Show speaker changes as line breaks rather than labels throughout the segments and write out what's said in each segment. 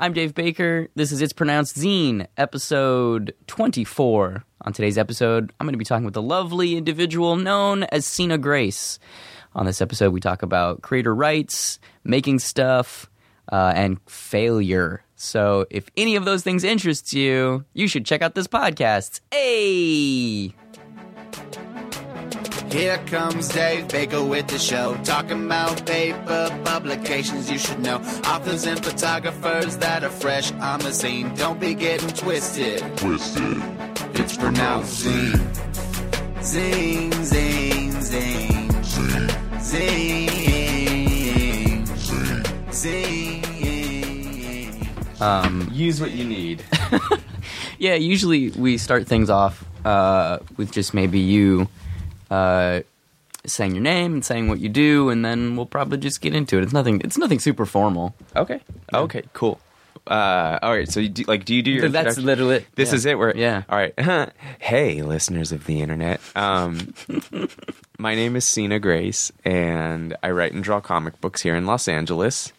I'm Dave Baker. This is It's Pronounced Zine, episode 24. On today's episode, I'm going to be talking with a lovely individual known as Sina Grace. On this episode, we talk about creator rights, making stuff, uh, and failure. So if any of those things interests you, you should check out this podcast. Hey!
Here comes Dave Baker with the show, talking about paper publications you should know. Authors and photographers that are fresh on the scene. Don't be getting twisted.
Twisted.
It's pronounced zine. Zine, zine, zine. Zine. Zine. Zine.
Um,
Use what you need.
yeah, usually we start things off uh, with just maybe you uh, saying your name and saying what you do, and then we'll probably just get into it. It's nothing. It's nothing super formal.
Okay. Okay. Cool. Uh, all right. So, you do, like, do you do your?
That's literally.
This
Yeah.
is it. Where?
Yeah.
All right. hey, listeners of the internet. Um, my name is Sina Grace, and I write and draw comic books here in Los Angeles.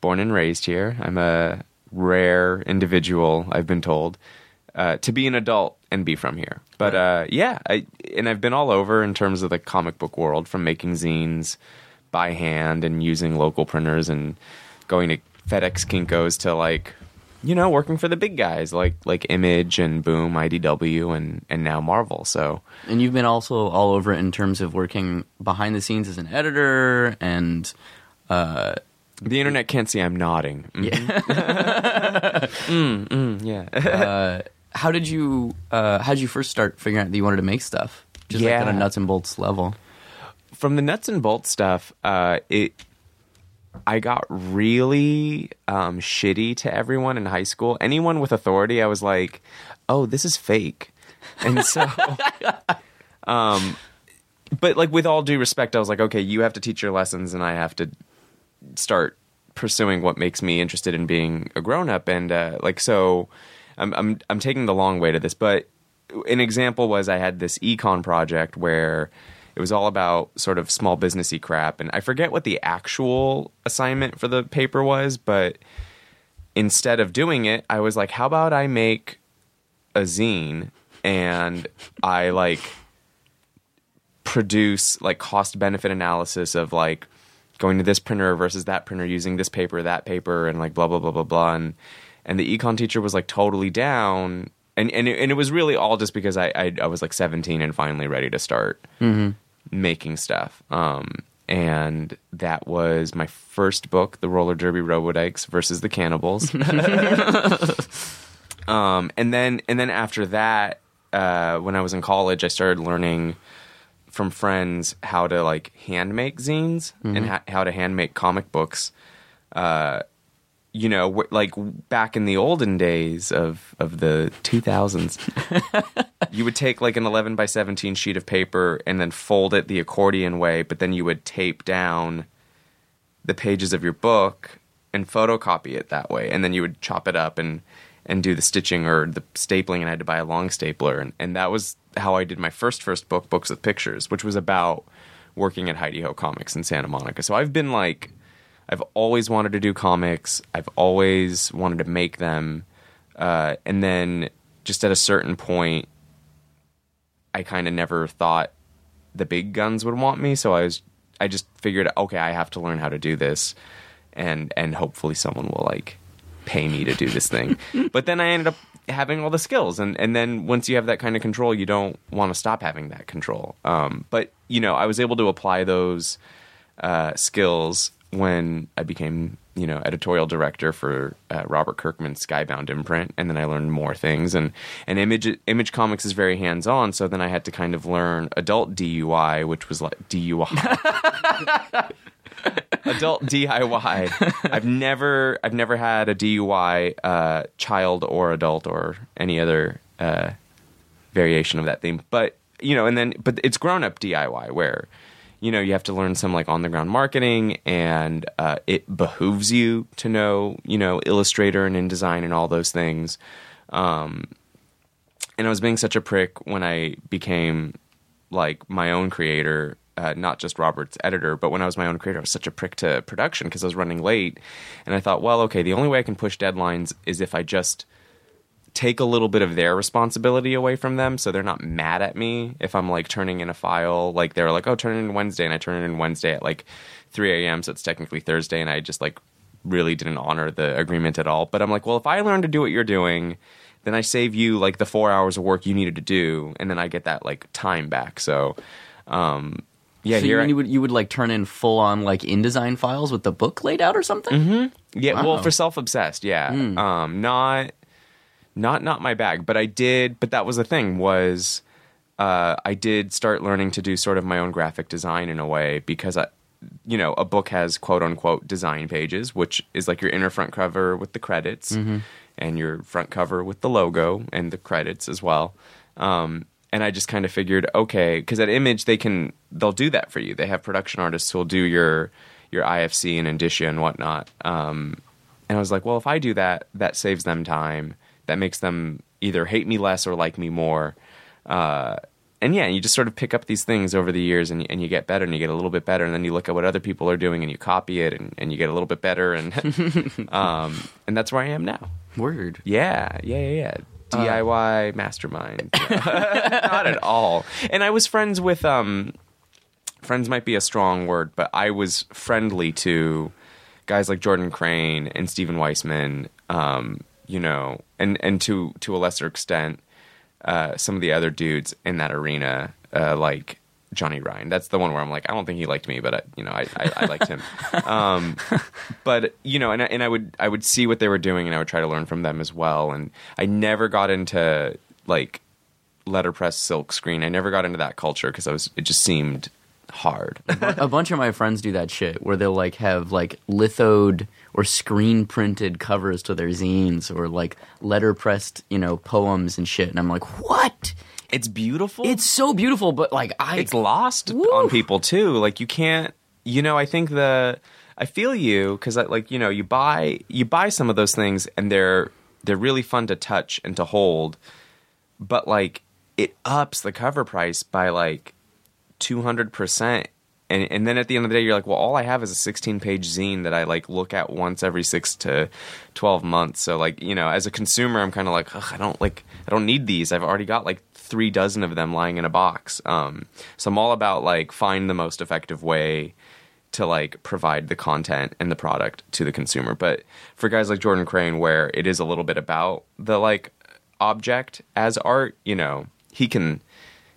Born and raised here. I'm a rare individual. I've been told uh, to be an adult and be from here. But uh, yeah, I and I've been all over in terms of the comic book world, from making zines by hand and using local printers and going to FedEx Kinkos to like you know working for the big guys like like Image and Boom, IDW, and and now Marvel. So
And you've been also all over in terms of working behind the scenes as an editor and uh,
the internet can't see I'm nodding. Mhm. mm, mm, yeah.
uh, how did you uh, how did you first start figuring out that you wanted to make stuff? Just like on a nuts and bolts level.
from the nuts and bolts stuff, uh, it I got really um, shitty to everyone in high school. Anyone with authority, I was like, "Oh, this is fake," and so, um, but like with all due respect, I was like, "Okay, you have to teach your lessons, and I have to start pursuing what makes me interested in being a grown up." And uh, like so, I'm I'm I'm taking the long way to this, but an example was I had this econ project where it was all about sort of small businessy crap, and I forget what the actual assignment for the paper was, but instead of doing it, I was like, how about I make a zine and I like produce like cost benefit analysis of like going to this printer versus that printer using this paper that paper and like blah blah blah blah blah and and the econ teacher was like totally down. And and it, and it was really all just because I, I I was like 17 and finally ready to start making stuff. Um and that was my first book the roller derby robodikes versus the cannibals. Um, and then and then after that, uh, when I was in college, I started learning from friends how to like hand make zines and ha- how to hand make comic books. Uh, you know, like back in the olden days of of the two thousands, you would take like an eleven by seventeen sheet of paper and then fold it the accordion way, but then you would tape down the pages of your book and photocopy it that way, and then you would chop it up and and do the stitching or the stapling, and I had to buy a long stapler, and, and that was how I did my first first book, Books with Pictures, which was about working at Hi De Ho Comics in Santa Monica. So I've been like, I've always wanted to do comics. I've always wanted to make them, uh, and then just at a certain point, I kind of never thought the big guns would want me. So I was, I just figured, okay, I have to learn how to do this, and and hopefully someone will like pay me to do this thing. but then I ended up having all the skills, and and then once you have that kind of control, you don't want to stop having that control. Um, but you know, I was able to apply those uh, skills when I became you know editorial director for uh, Robert Kirkman's Skybound imprint, and then I learned more things. And and image image comics is very hands on, so then I had to kind of learn adult DUI, which was like DUI. adult DIY. I've never I've never had a DUI uh, child or adult or any other uh, variation of that theme. But you know, and then but it's grown up DIY where you know you have to learn some like on the ground marketing and uh, it behooves you to know you know Illustrator and InDesign and all those things. Um, and I was being such a prick when I became like my own creator uh, not just Robert's editor, but when I was my own creator, I was such a prick to production because I was running late. And I thought, well, okay, the only way I can push deadlines is if I just take a little bit of their responsibility away from them so they're not mad at me if I'm like turning in a file. Like they're like, oh, turn it in Wednesday. And I turn it in Wednesday at like 3 a.m. So it's technically Thursday. And I just like really didn't honor the agreement at all. But I'm like, well, if I learn to do what you're doing, then I save you like the four hours of work you needed to do. And then I get that like time back. So, um, yeah,
so you,
I-
you would you would like turn in full on like InDesign files with the book laid out or something?
Mm-hmm. Yeah,
Wow.
well, for self-obsessed, yeah. Um, not, not, not my bag, but I did. But that was the thing was, uh, I did start learning to do sort of my own graphic design in a way because I, you know, a book has quote unquote design pages, which is like your inner front cover with the credits and your front cover with the logo and the credits as well. Um, and I just kind of figured, okay, because at Image they can they'll do that for you. They have production artists who'll do your your IFC and Indicia and whatnot. Um, and I was like, well, if I do that, that saves them time. That makes them either hate me less or like me more. Uh, and yeah, you just sort of pick up these things over the years and, and you get better and you get a little bit better. And then you look at what other people are doing and you copy it and, and you get a little bit better. And, um, and that's where I am now.
Word.
Yeah, yeah, yeah, yeah. DIY mastermind. Not at all. And I was friends with um friends might be a strong word, but I was friendly to guys like Jordan Crane and Steven Weissman, um, you know, and and to to a lesser extent uh, some of the other dudes in that arena, uh, like Johnny Ryan. That's the one where I'm like, I don't think he liked me, but I, you know, I, I, I liked him. Um, but you know, and I, and I would I would see what they were doing, and I would try to learn from them as well. And I never got into like letterpress silk screen. I never got into that culture because I was it just seemed hard.
a bunch of my friends do that shit where they'll like have like lithoed or screen printed covers to their zines or like letterpressed, you know, poems and shit. And I'm like, what?
it's beautiful.
It's so beautiful, but like I
it's lost
Woo.
on people too. Like you can't, you know. I think the I feel you because like you know you buy you buy some of those things and they're they're really fun to touch and to hold, but like it ups the cover price by like two hundred percent. And, and then at the end of the day, you're like, well, all I have is a 16 page zine that I like look at once every six to 12 months. So like, you know, as a consumer, I'm kind of like, I don't like, I don't need these. I've already got like three dozen of them lying in a box. Um, so I'm all about like find the most effective way to like provide the content and the product to the consumer. But for guys like Jordan Crane, where it is a little bit about the like object as art, you know, he can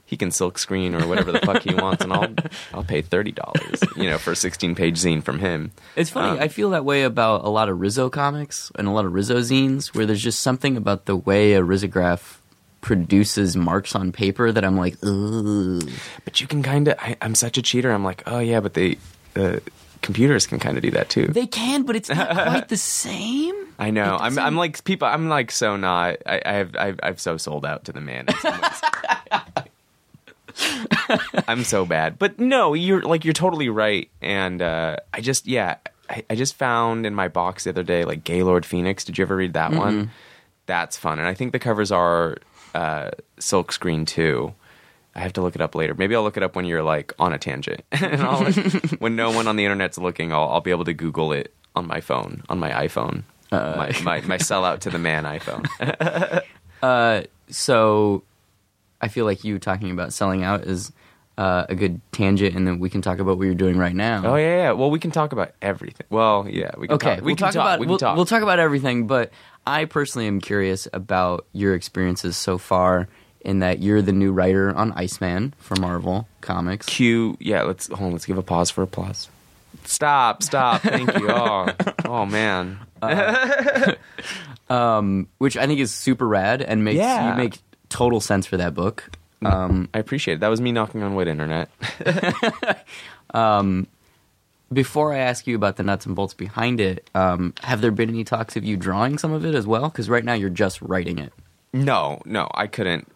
he can silk screen or whatever the fuck he wants, and I'll I'll pay thirty dollars, you know, for a sixteen page zine from him.
It's funny.
Um,
I feel that way about a lot of Riso comics and a lot of Riso zines, where there's just something about the way a risograph produces marks on paper that I'm like, ugh.
But you can kind of. I'm such a cheater. I'm like, oh yeah, but they the computers can kind of do that too.
They can, but it's not quite the same.
I know. I'm I'm like people. I'm like so not. I, I have I've, I've so sold out to the man. in some ways. I'm so bad, but no, you're like you're totally right. And uh, I just yeah, I, I just found in my box the other day like Gaylord Phoenix. Did you ever read that one? That's fun, and I think the covers are uh, silk screen too. I have to look it up later. Maybe I'll look it up when you're like on a tangent, and I'll, when no one on the internet's looking, I'll, I'll be able to Google it on my phone, on my iPhone, my, my my sellout to the man iPhone.
Uh, so I feel like you talking about selling out is uh, a good tangent, and then we can talk about what you're doing right now.
oh yeah, yeah. Well, we can talk about everything. Well, yeah, we can
Okay,
talk. We
we'll
can
talk, about
We can
we'll,
talk.
we'll talk about everything, but I personally am curious about your experiences so far. In that you're the new writer on Iceman for Marvel Comics.
Cue. Yeah, let's hold on. Let's give a pause for applause. Stop! Stop! Thank you. Oh, oh man.
Um, which I think is super rad and makes
Yeah.
you make total sense for that book. Um,
I appreciate it. That was me knocking on wood, internet.
before I ask you about the nuts and bolts behind it, um, have there been any talks of you drawing some of it as well? Because right now you're just writing it.
No, no, I couldn't.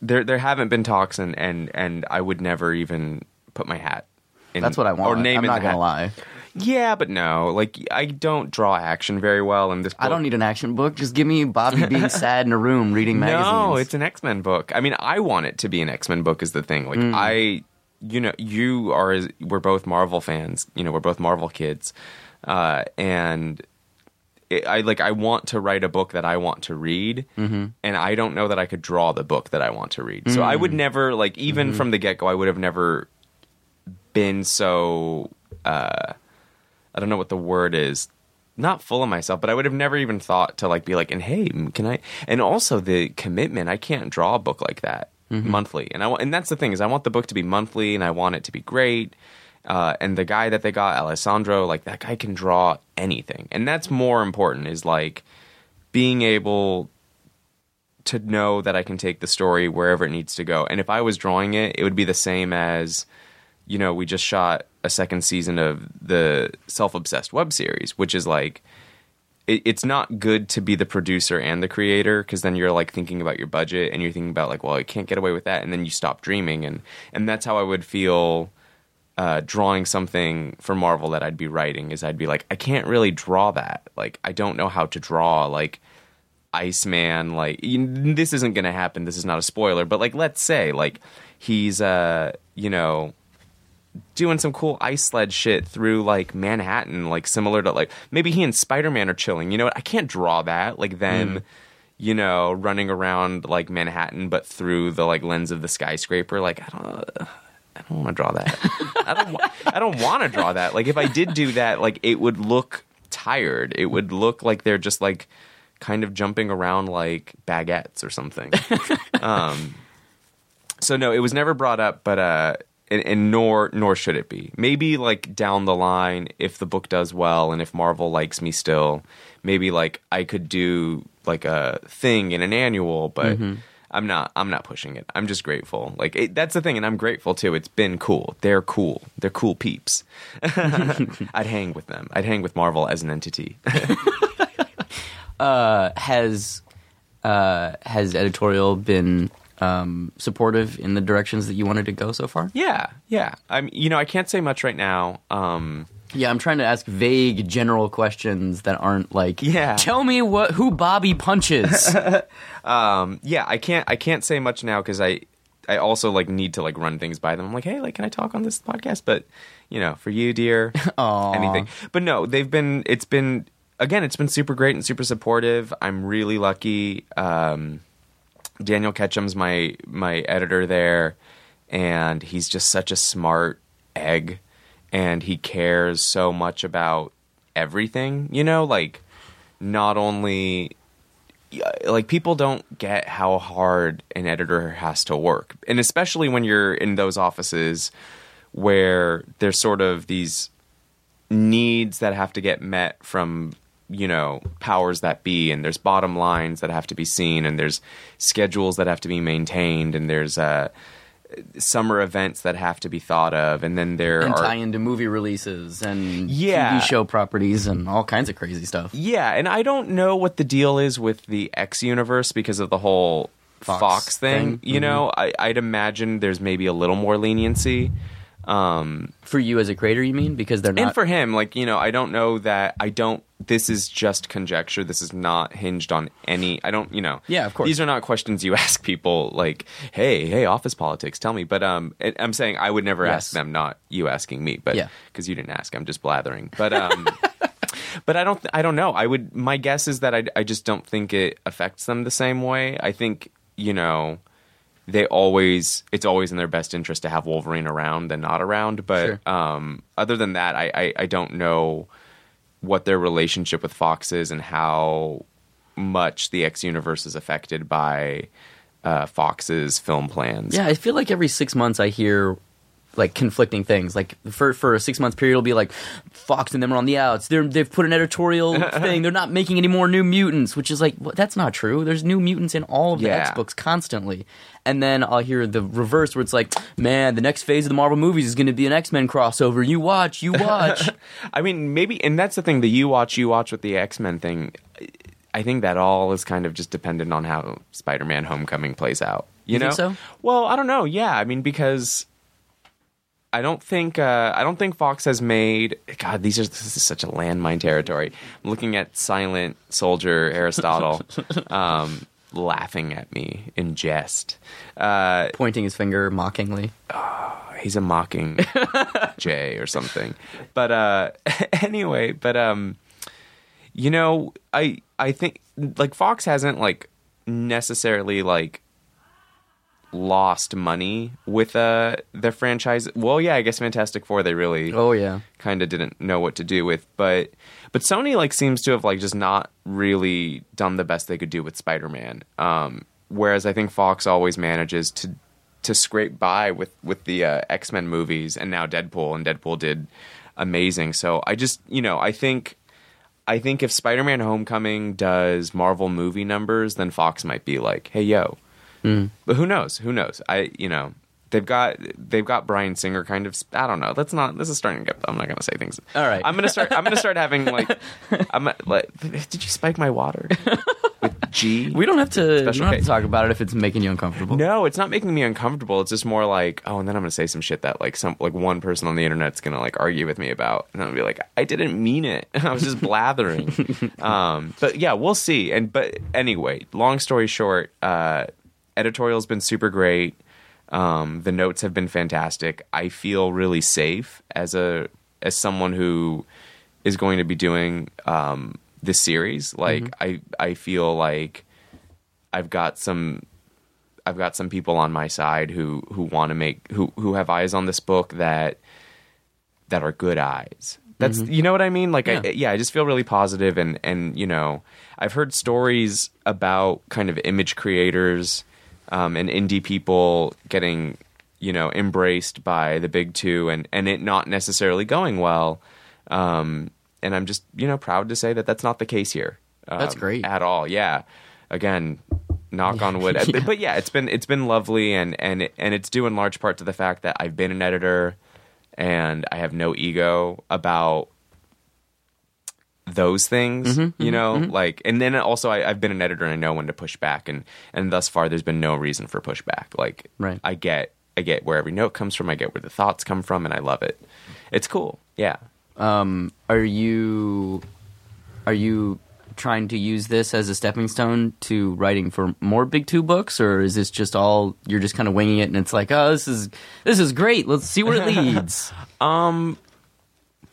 There, there haven't been talks, and and and I would never even put my hat. In,
That's what I want.
Or name
I'm not gonna
hat.
lie.
Yeah, but no, like I don't draw action very well, in this. Book.
I don't need an action book. Just give me Bobby being sad in a room reading magazines.
No, it's an X Men book. I mean, I want it to be an X Men book. Is the thing. Like
Mm.
I, you know, you are we're both Marvel fans. You know, we're both Marvel kids, uh, and it, I like I want to write a book that I want to read,
Mm-hmm.
and I don't know that I could draw the book that I want to read. So I
Mm.
would never like even
Mm-hmm.
from the get go, I would have never been so. Uh, I don't know what the word is. Not full of myself, but I would have never even thought to like be like, and hey, can I? And also the commitment. I can't draw a book like that monthly, and I want, and that's the thing is I want the book to be monthly, and I want it to be great. Uh, and the guy that they got, Alessandro, like that guy can draw anything, and that's more important. Is like being able to know that I can take the story wherever it needs to go. And if I was drawing it, it would be the same as, you know, we just shot a second season of the Self Obsessed web series, which is like, it, it's not good to be the producer and the creator because then you're like thinking about your budget and you're thinking about like, well, I can't get away with that, and then you stop dreaming, and and that's how I would feel. Uh, drawing something for Marvel that I'd be writing is I'd be like, I can't really draw that. Like, I don't know how to draw. Like, Iceman, like you, this isn't going to happen. This is not a spoiler, but like let's say like he's uh you know doing some cool ice sled shit through like Manhattan, like similar to like maybe he and Spider Man are chilling. You know what? I can't draw that like them. You know, running around like Manhattan, but through the like lens of the skyscraper. Like I don't, I don't want to draw that. I don't. wa- I don't want to draw that. Like if I did do that, like it would look tired. It would look like they're just like kind of jumping around like baguettes or something. um, so no, it was never brought up, but uh, and, and nor nor should it be. Maybe like down the line, if the book does well and if Marvel likes me still, maybe like I could do like a thing in an annual, but. I'm not. I'm not pushing it. I'm just grateful. Like it, that's the thing, and I'm grateful too. It's been cool. They're cool. They're cool peeps. I'd hang with them. I'd hang with Marvel as an entity.
has uh, has editorial been um, supportive in the directions that you wanted to go so far?
yeah, yeah. I'm. You know, I can't say much right now. Um,
Yeah, I'm trying to ask vague, general questions that aren't like,
Yeah.
tell me what who Bobby punches.
um, yeah, I can't. I can't say much now because I. I also like need to like run things by them. I'm like, hey, like, can I talk on this podcast? But you know, for you, dear, anything. But no, they've been. It's been again. It's been super great and super supportive. I'm really lucky. Um, Daniel Ketchum's my my editor there, and he's just such a smart egg, and he cares so much about everything. You know, like not only like people don't get how hard an editor has to work and especially when you're in those offices where there's sort of these needs that have to get met from you know powers that be and there's bottom lines that have to be seen and there's schedules that have to be maintained and there's uh summer events that have to be thought of and then there
and
are
tie into movie releases and
Yeah.
TV show properties and all kinds of crazy stuff.
Yeah, and I don't know what the deal is with the X universe because of the whole
Fox
Fox,
thing.
thing.
Mm-hmm.
You know, I, I'd imagine there's maybe a little more leniency. Um,
For you as a creator, you mean? Because they're not.
and for him, like you know, I don't know that I don't. This is just conjecture. This is not hinged on any. I don't. You know.
Yeah, of course.
These are not questions you ask people. Like, hey, hey, office politics. Tell me. But um, I'm saying I would never
Yes.
ask them. Not you asking me. But
Yeah.
because you didn't ask, I'm just blathering. But um. but I don't. th- I don't know. I would. My guess is that I. I just don't think it affects them the same way. I think you know, they always. It's always in their best interest to have Wolverine around than not around. But
Sure.
um, other than that, I, I. I don't know what their relationship with Fox is and how much the X universe is affected by uh, Fox's film plans.
Yeah, I feel like every six months I hear like conflicting things. Like for for a six month period, it'll be like Fox and them are on the outs. They're they've put an editorial thing. They're not making any more new mutants, which is like what, that's not true. There's new mutants in all of the
Yeah.
X books constantly. And then I'll hear the reverse where it's like, man, the next phase of the Marvel movies is going to be an X Men crossover. You watch, you watch.
I mean, maybe, and that's the thing. The you watch, you watch with the X Men thing. I think that all is kind of just dependent on how Spider Man Homecoming plays out. You,
You
know?
think so?
Well, I don't know. Yeah, I mean, because I don't think uh, I don't think Fox has made. God, these are this is such a landmine territory. I'm looking at Silent Soldier Aristotle, um, laughing at me in jest. Uh,
Pointing his finger mockingly.
he's a mocking Jay or something. But uh, anyway, but um, you know, I I think like Fox hasn't like necessarily like lost money with uh the franchise. Well, yeah, I guess Fantastic Four they really
Oh yeah.
kind of didn't know what to do with, but but Sony like seems to have like just not really done the best they could do with Spider-Man. Um, whereas I think Fox always manages to to scrape by with with the uh, X-Men movies and now Deadpool, and Deadpool did amazing. So I just you know I think. I think if Spider-Man: Homecoming does Marvel movie numbers, then Fox might be like, "Hey, yo." But who knows? Who knows? I, you know, they've got they've got Bryan Singer kind of. I don't know. That's not. This is starting to get. I'm not gonna say things.
All right.
I'm gonna start. I'm gonna start having like. I'm like. Did you spike my water with G?
We don't have to. We don't have to talk about it if it's making you uncomfortable.
No, it's not making me uncomfortable. It's just more like, oh, and then I'm gonna say some shit that like some like one person on the internet's gonna like argue with me about, and I'll be like, I didn't mean it. I was just blathering. um, but yeah, we'll see. And but anyway, long story short, uh, editorial's been super great. Um, the notes have been fantastic. I feel really safe as a as someone who is going to be doing um, this series. Like I I feel like I've got some I've got some people on my side who who want to make who who have eyes on this book that that are good eyes. That's you know what I mean? Like I
Yeah.
yeah, I just feel really positive and and you know, I've heard stories about kind of image creators um, and indie people getting you know embraced by the big two and and it not necessarily going well. Um, and I'm just you know proud to say that that's not the case here. Um,
That's great.
at all. Yeah. Again, knock on wood.
Yeah.
But yeah, it's been it's been lovely, and and it, and it's due in large part to the fact that I've been an editor, and I have no ego about those things.
Mm-hmm,
you know, like, and then also I, I've been an editor and I know when to push back, and and thus far there's been no reason for pushback. Like,
Right.
I get I get where every note comes from. I get where the thoughts come from, and I love it. It's cool. Yeah.
Um, are you are you trying to use this as a stepping stone to writing for more big two books, or is this just all you're just kind of winging it and it's like, oh, this is this is great. Let's see where it leads.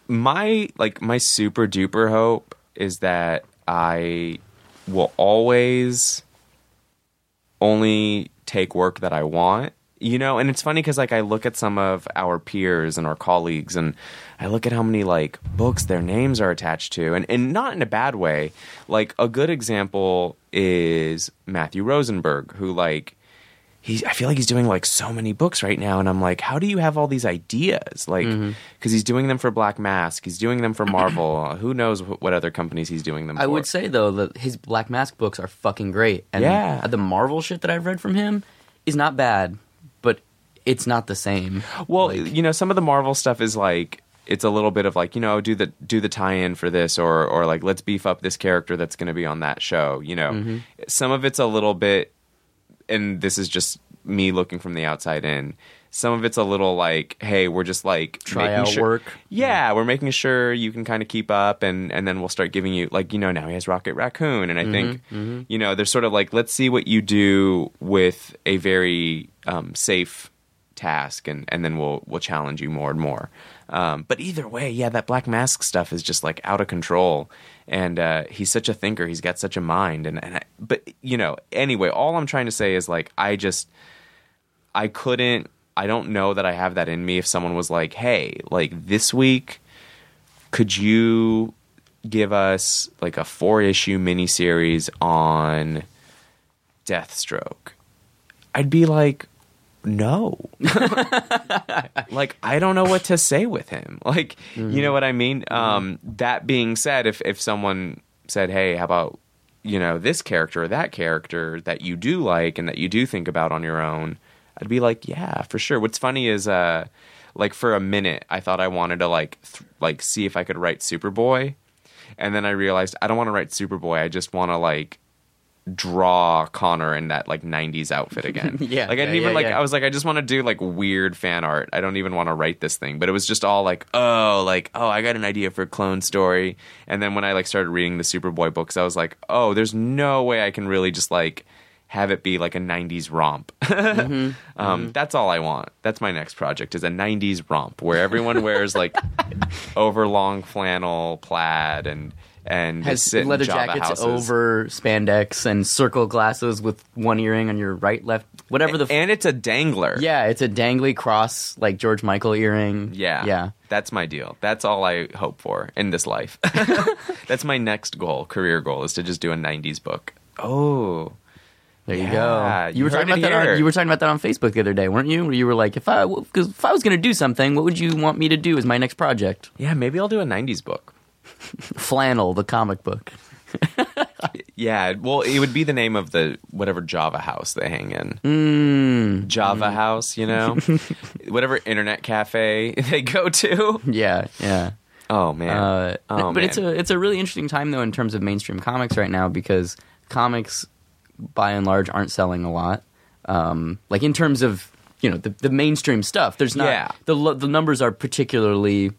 My like my super duper hope is that I will always only take work that I want. You know, and it's funny because like I look at some of our peers and our colleagues, and I look at how many like books their names are attached to, and and not in a bad way. Like a good example is Matthew Rosenberg, who like he's I feel like he's doing like so many books right now and I'm like how do you have all these ideas like
Mm-hmm.
because he's doing them for Black Mask he's doing them for Marvel who knows what other companies he's doing them for?
I
for
would say though that his Black Mask books are fucking great, and
Yeah.
the Marvel shit that I've read from him is not bad, but it's not the same.
well
Like-
you know some of the Marvel stuff is like it's a little bit of like you know do the do the tie-in for this or or like let's beef up this character that's going to be on that show you know
Mm-hmm.
some of it's a little bit and this is just me looking from the outside in some of it's a little like hey we're just like
Try
making
out
sure-
work.
yeah we're making sure you can kind of keep up and and then we'll start giving you like you know now he has rocket raccoon and i think you know they're sort of like let's see what you do with a very um, safe task and and then we'll we'll challenge you more and more um, but either way yeah that black mask stuff is just like out of control. And uh, he's such a thinker. He's got such a mind. And, and I, but you know anyway all i'm trying to say is like i just I couldn't I don't know that I have that in me if someone was like, "Hey, like this week could you give us like a four-issue miniseries on Deathstroke?" I'd be like, "No." like I don't know what to say with him. Like, you know what I mean? Um that being said, if if someone said, "Hey, how about you know this character or that character that you do like and that you do think about on your own i'd be like yeah for sure what's funny is uh like for a minute i thought i wanted to like th- like see if i could write superboy and then i realized i don't want to write superboy i just want to like draw connor in that like 90s outfit again
Yeah,
like i didn't
yeah,
even
yeah,
like
yeah.
i was like i just want to do like weird fan art i don't even want to write this thing but it was just all like oh like oh i got an idea for a clone story and then when i like started reading the superboy books i was like oh there's no way i can really just like have it be like a 90s romp. um, That's all I want. That's my next project is a 90s romp where everyone wears like overlong flannel plaid and and
Has leather jackets
houses.
over spandex and circle glasses with one earring on your right, left, whatever the. F-
and it's a dangler.
yeah, it's a dangly cross like George Michael earring.
Yeah.
yeah.
That's my deal. That's all I hope for in this life. That's my next goal, career goal, is to just do a 90s book. Oh.
There you
Yeah,
go. You,
you
were talking about that. On, you were talking about that on Facebook the other day, weren't you? Where you were like, if I because if I was going to do something, what would you want me to do as my next project?
Yeah, maybe I'll do a 90s book.
Flannel, the comic book.
Yeah, well, it would be the name of the whatever Java house they hang in.
Mm,
Java house, you know? whatever internet cafe they go to.
yeah, yeah.
Oh, man.
Uh,
oh,
but it's
man.
a it's a really interesting time though in terms of mainstream comics right now because comics, by and large, aren't selling a lot. Um, like in terms of you know the the mainstream stuff, there's not
Yeah.
the the numbers are particularly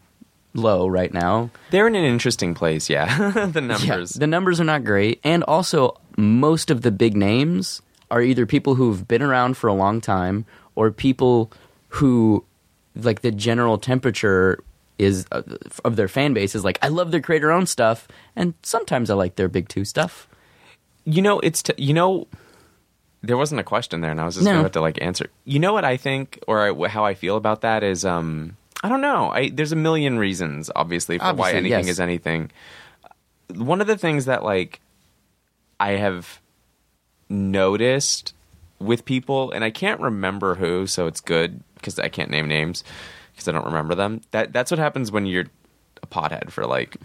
low right now.
They're in an interesting place, yeah. the numbers.
Yeah, the numbers are not great, and also most of the big names are either people who've been around for a long time or people who, like, the general temperature is uh, of their fan base is like, I love their creator owned stuff, and sometimes I like their big two stuff.
You know, it's t- you know, there wasn't a question there, and I was just
No.
gonna have to like answer. You know what I think, or I, how I feel about that is, um, I don't know. I there's a million reasons, obviously, for why anything
yes.
is anything. One of the things that like I have noticed with people, and I can't remember who, so it's good because I can't name names because I don't remember them. That that's what happens when you're a pothead for like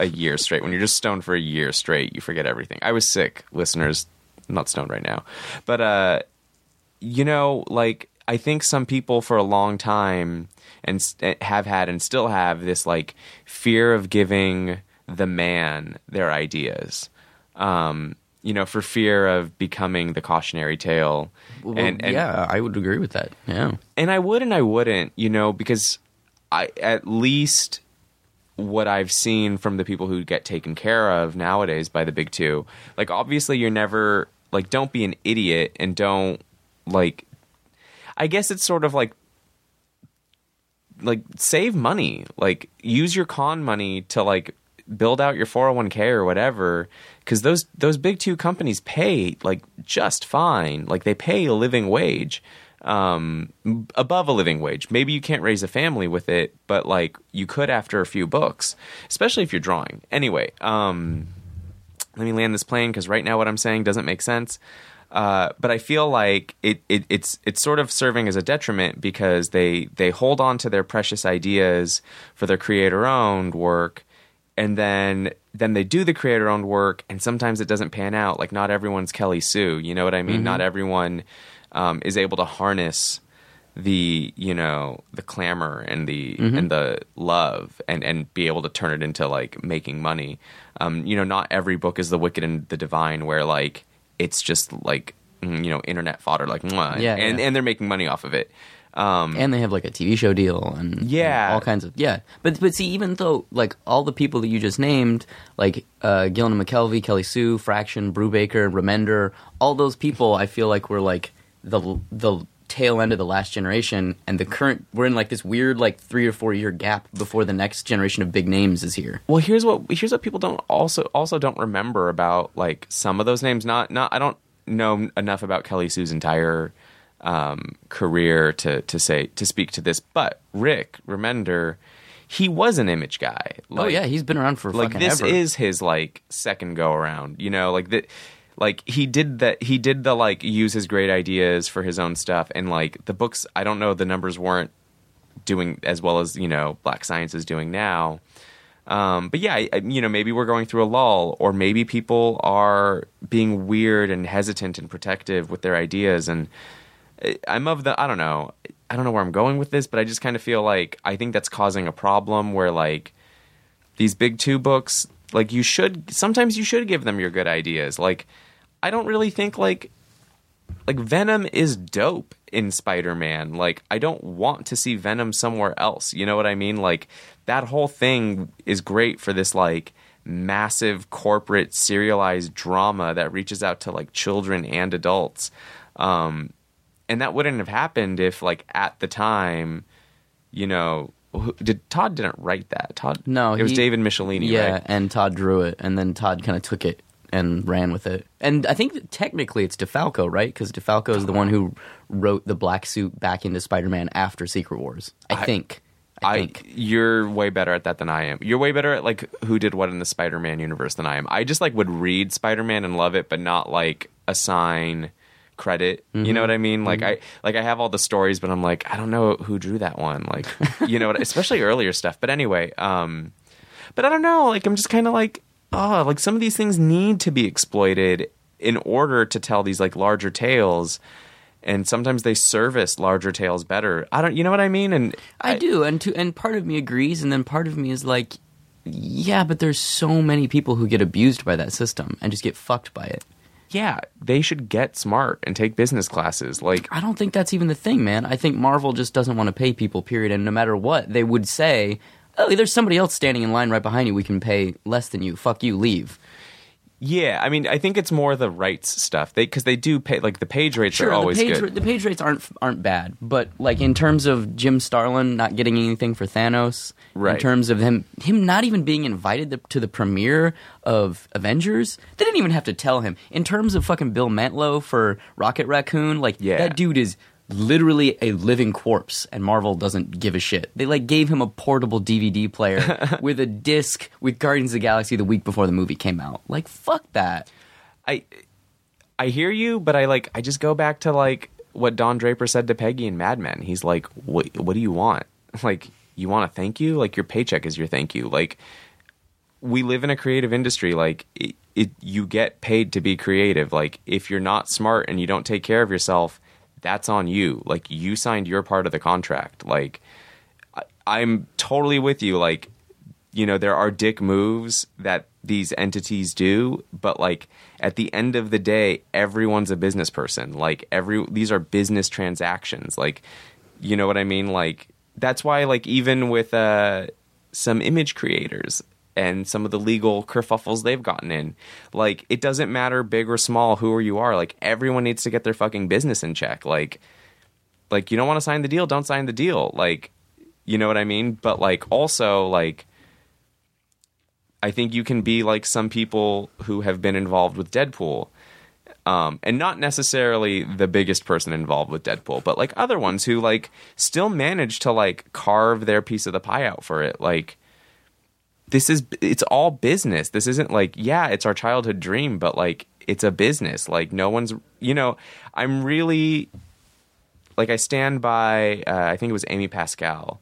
a year straight. When you're just stoned for a year straight, you forget everything. I was sick, listeners. I'm not stoned right now, but uh, you know, like I think some people for a long time and eh, have had and still have this like fear of giving the man their ideas. Um, you know, for fear of becoming the cautionary tale.
Well,
and, and
yeah, I would agree with that. Yeah.
and I would and I wouldn't, you know, because I at least what I've seen from the people who get taken care of nowadays by the big two, like obviously you're never like don't be an idiot and don't like I guess it's sort of like like save money, like use your con money to like build out your 401k or whatever cuz those those big two companies pay like just fine. Like they pay a living wage um above a living wage. Maybe you can't raise a family with it, but like you could after a few books, especially if you're drawing. Anyway, um let me land this plane because right now what I'm saying doesn't make sense. Uh, but I feel like it, it, it's it's sort of serving as a detriment because they they hold on to their precious ideas for their creator owned work, and then then they do the creator owned work, and sometimes it doesn't pan out. Like not everyone's Kelly Sue, you know what I mean? Not everyone um, is able to harness the you know the clamor and the and the love and and be able to turn it into like making money um you know not every book is the wicked and the divine where like it's just like mm, you know internet fodder like mwah,
Yeah,
and
yeah.
and they're making money off of it um
and they have like a TV show deal and and
Yeah.
all kinds of yeah. But but see, even though like all the people that you just named, like uh, Gillen McKelvie, Kelly Sue, Fraction, Brubaker, Remender, all those people, I feel like were like the the tail end of the last generation, and the current we're in like this weird like three or four year gap before the next generation of big names is here.
Well, here's what here's what people don't also also don't remember about like some of those names. Not not I don't know enough about Kelly Sue's entire um, career to to say to speak to this, but Rick Remender, he was an image guy. Like, oh
yeah, he's been around for
like this
ever.
is his like second go around. You know, like that. Like he did that. He did the like use his great ideas for his own stuff, and like the books. I don't know. The numbers weren't doing as well as you know Black Science is doing now. Um, but yeah, you know, maybe we're going through a lull, or maybe people are being weird and hesitant and protective with their ideas. And I- I'm of the, I don't know, I don't know where I'm going with this, but I just kind of feel like I think that's causing a problem where like these big two books, like you should, sometimes you should give them your good ideas. Like, I don't really think like like Venom is dope in Spider-Man. Like I don't want to see Venom somewhere else. You know what I mean? Like that whole thing is great for this like massive corporate serialized drama that reaches out to like children and adults. Um, and that wouldn't have happened if like at the time, you know, who- did Todd didn't write that. Todd
No,
it was
he-
David Michelinie,
yeah,
right?
and Todd drew it, and then Todd kind of took it and ran with it. And I think that technically it's DeFalco, right? Because DeFalco is the one who wrote the black suit back into Spider-Man after Secret Wars. I, think. I,
I,
think.
you're way better at that than I am. You're way better at like who did what in the Spider-Man universe than I am. I just like would read Spider-Man and love it, but not like assign credit. You
Mm-hmm.
know what I mean? Like I like I have all the stories, but I'm like I don't know who drew that one. Like you know, what, especially earlier stuff. But anyway, um, but I don't know. Like I'm just kind of like oh, like some of these things need to be exploited in order to tell these like larger tales. And sometimes they service larger tales better. I don't, you know what I mean? And
I do, and to, and part of me agrees, and then part of me is like, yeah, but there's so many people who get abused by that system and just get fucked by it.
Yeah, they should get smart and take business classes. Like,
I don't think that's even the thing, man. I think Marvel just doesn't want to pay people, period. And no matter what, they would say, oh, there's somebody else standing in line right behind you. We can pay less than you. Fuck you, leave.
Yeah, I mean, I think it's more the rights stuff. They because they do pay like the page rates are always
the page,
good.
the page rates aren't aren't bad, but like in terms of Jim Starlin not getting anything for Thanos, in terms of him him not even being invited to, to the premiere of Avengers, they didn't even have to tell him. In terms of fucking Bill Mantlo for Rocket Raccoon, like
Yeah.
that dude is literally a living corpse and Marvel doesn't give a shit. They like gave him a portable DVD player with a disc with Guardians of the Galaxy the week before the movie came out. Like fuck that.
I I hear you, but I like I just go back to like what Don Draper said to Peggy in Mad Men. He's like, "What what do you want? Like, you want a thank you? Like your paycheck is your thank you. Like we live in a creative industry. Like it, it you get paid to be creative. Like if you're not smart and you don't take care of yourself, that's on you. Like you signed your part of the contract. Like I, I'm totally with you. Like you know there are dick moves that these entities do but like at the end of the day everyone's a business person like every these are business transactions like you know what i mean like that's why like even with uh some image creators and some of the legal kerfuffles they've gotten in like it doesn't matter big or small who or you are like everyone needs to get their fucking business in check like like you don't want to sign the deal don't sign the deal like you know what i mean but like also like I think you can be like some people who have been involved with Deadpool. Um, and not necessarily the biggest person involved with Deadpool, but like other ones who like still manage to like carve their piece of the pie out for it. Like this is it's all business. This isn't like yeah, it's our childhood dream, but like it's a business. Like no one's you know, I'm really like I stand by uh, I think it was Amy Pascal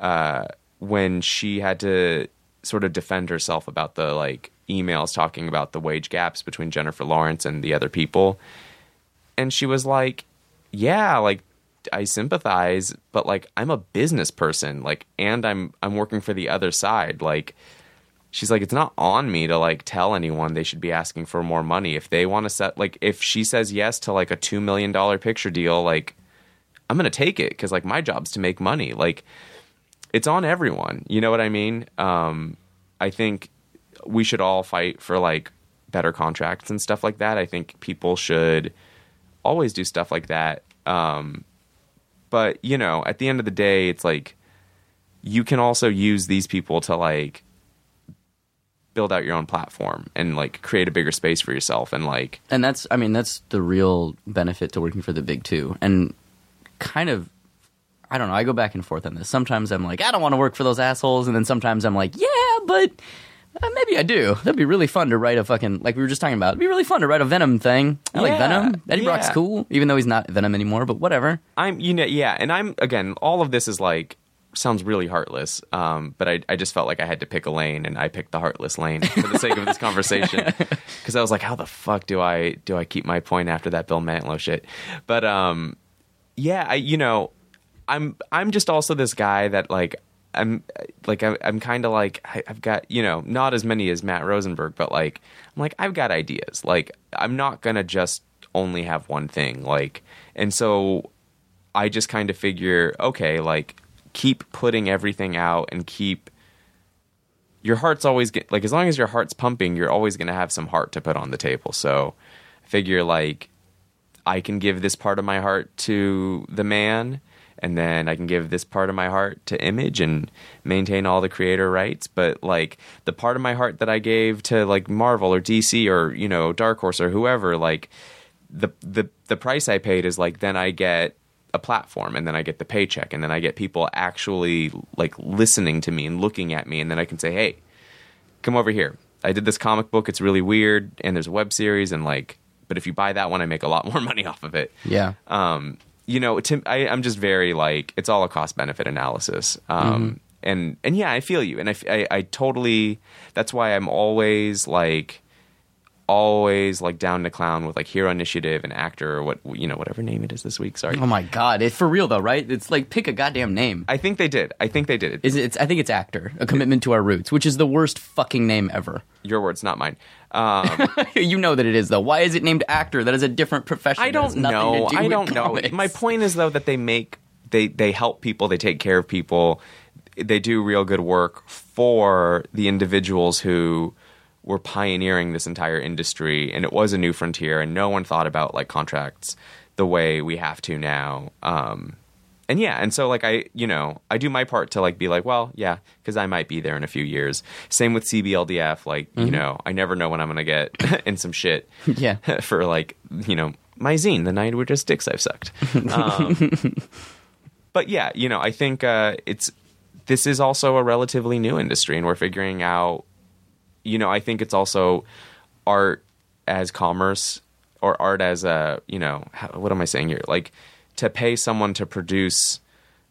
uh, when she had to sort of defend herself about the like emails talking about the wage gaps between Jennifer Lawrence and the other people. And she was like, "Yeah, like I sympathize, but like I'm a business person, like and I'm I'm working for the other side. Like she's like it's not on me to like tell anyone they should be asking for more money if they want to set like if she says yes to like a 2 million dollar picture deal, like I'm to take it cuz like my job's to make money. Like it's on everyone. You know what I mean? Um, I think we should all fight for like better contracts and stuff like that. I think people should always do stuff like that. Um, but you know, at the end of the day, it's like you can also use these people to like build out your own platform and like create a bigger space for yourself and like
and that's i mean that's the real benefit to working for the big two. And kind of i don't know i go back and forth on this. Sometimes i'm like i don't want to work for those assholes. And then sometimes i'm like yeah but uh, maybe i do. That'd be really fun to write a fucking like we were just talking about it'd be really fun to write a venom thing. I like venom. Eddie brock's cool even though he's not venom anymore but whatever.
I'm you know yeah, and I'm again all of this is like sounds really heartless, um, but I I just felt like I had to pick a lane, and I picked the heartless lane for the sake of this conversation. Because I was like, how the fuck do I do I keep my point after that Bill Mantlo shit? But um, yeah, I you know, I'm I'm just also this guy that like. I'm like I'm, I'm kind of like I, I've got you know not as many as Matt Rosenberg, but like I'm like I've got ideas. Like I'm not gonna just only have one thing. Like and so I just kind of figure, okay, like keep putting everything out and keep your heart's always get, like as long as your heart's pumping, you're always to have some heart to put on the table. So I figure like I can give this part of my heart to the man and then I can give this part of my heart to image and maintain all the creator rights. But like the part of my heart that I gave to like Marvel or DC or you know Dark Horse or whoever, like the the the price I paid is like then I get a platform and then I get the paycheck and then I get people actually like listening to me and looking at me and then I can say, hey, come over here. I did this comic book. It's really weird and there's a web series and like, but if you buy that one, I make a lot more money off of it
Yeah.
um, you know, to, I, I'm just very like it's all a cost benefit analysis. Um, and and yeah, I feel you, and I I totally. That's why I'm always like, always like down to clown with like Hero Initiative and Actor or what you know whatever name it is this week. Sorry,
oh my god, it's for real though, right? It's like pick a goddamn name.
I think they did. I think they did it.
Is it? It's, I think it's actor, a commitment to our roots, which is the worst fucking name ever.
Your words, not mine. Um,
you know that it is though. Why is it named actor? That is a different profession.
I don't know.
Do
I don't know.
comics.
My point is though that they make they they help people. They take care of people. They do real good work for the individuals who were pioneering this entire industry, and it was a new frontier, and no one thought about like contracts the way we have to now. Um, and yeah, and so like I, you know, I do my part to like be like, well, yeah, because I might be there in a few years. Same with CBLDF, like you know, I never know when I'm gonna get in some shit.
Yeah.
for like you know my zine, the nine weirdest dicks I've sucked. Um, but yeah, you know, I think uh, it's this is also a relatively new industry, and we're figuring out. You know, I think it's also art as commerce or art as a you know how, what am I saying here? Like to pay someone to produce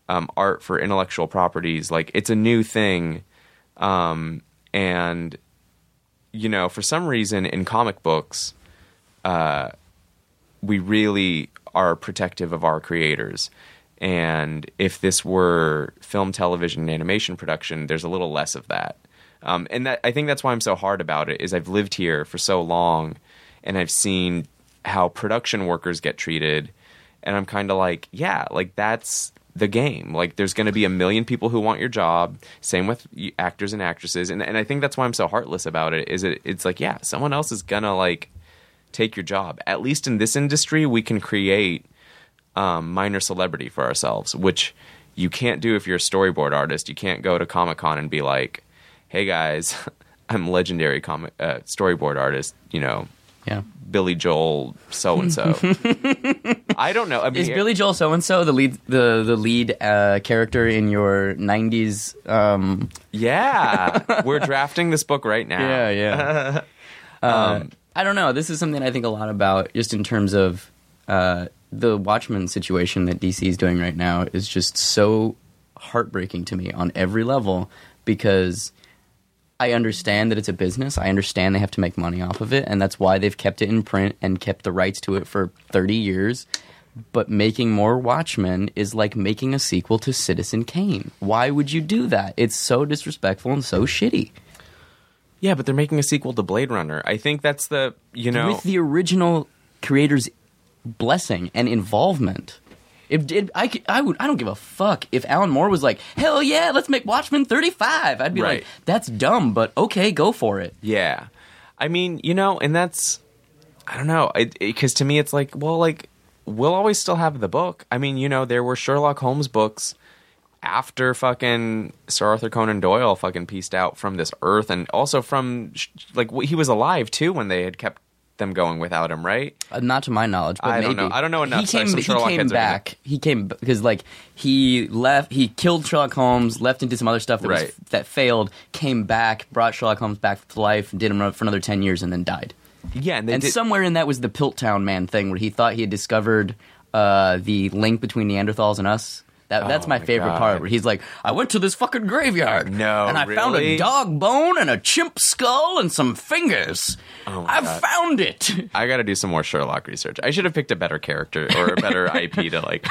um, art for intellectual properties, like it's a new thing, um, and you know, for some reason in comic books, uh, we really are protective of our creators. And if this were film, television, and animation production, there's a little less of that. Um, and that, I think that's why I'm so hard about it. Is I've lived here for so long, and I've seen how production workers get treated, and I'm kind of like, yeah, like that's the game. Like there's going to be a million people who want your job. Same with actors and actresses, and and I think that's why I'm so heartless about it. Is it? It's like, yeah, someone else is gonna like take your job. At least in this industry, we can create um, minor celebrity for ourselves, which you can't do if you're a storyboard artist. You can't go to Comic Con and be like, "Hey guys, I'm a legendary comic uh, storyboard artist." You know,
Yeah.
Billy Joel, so and so. I don't know. I mean,
Is Billy Joel so and so the lead the the lead uh, character in your '90s? Um,
Yeah, we're drafting this book right now.
yeah, yeah. uh, I don't know. This is something I think a lot about, just in terms of uh, the Watchmen situation that DC is doing right now. Is just so heartbreaking to me on every level because I understand that it's a business. I understand they have to make money off of it, and that's why they've kept it in print and kept the rights to it for 30 years. But making more Watchmen is like making a sequel to Citizen Kane. Why would you do that? It's so disrespectful and so shitty.
Yeah, but they're making a sequel to Blade Runner. I think that's the you know
With the original creator's blessing and involvement. If did I, I would I don't give a fuck if Alan Moore was like hell yeah let's make Watchmen 35 I'd be
Right.
like that's dumb but okay go for it
Yeah. I mean, you know, and that's I don't know, because to me it's like, well, like we'll always still have the book. I mean, you know, there were Sherlock Holmes books after fucking Sir Arthur Conan Doyle fucking pieced out from this earth, and also from like he was alive too when they had kept them going without him, right?
Uh, not to my knowledge, but
I don't know. I don't know enough,
He came,
some
he
Sherlock
came
heads are gonna-
back. He came because like he left. He killed Sherlock Holmes, left into some other stuff that was, that failed. Came back, brought Sherlock Holmes back to life, did him for another ten years, and then died.
Yeah, and they
and
did.
somewhere in that was the Piltdown Man thing, where he thought he had discovered uh, the link between Neanderthals and us. That, that's
Oh
my
my
favorite
God.
part, where he's like, "I went to this fucking graveyard,
No,
and I found a dog bone and a chimp skull and some fingers.
Oh
I
God.
found it."
I got to do some more Sherlock research. I should have picked a better character or a better IP to like.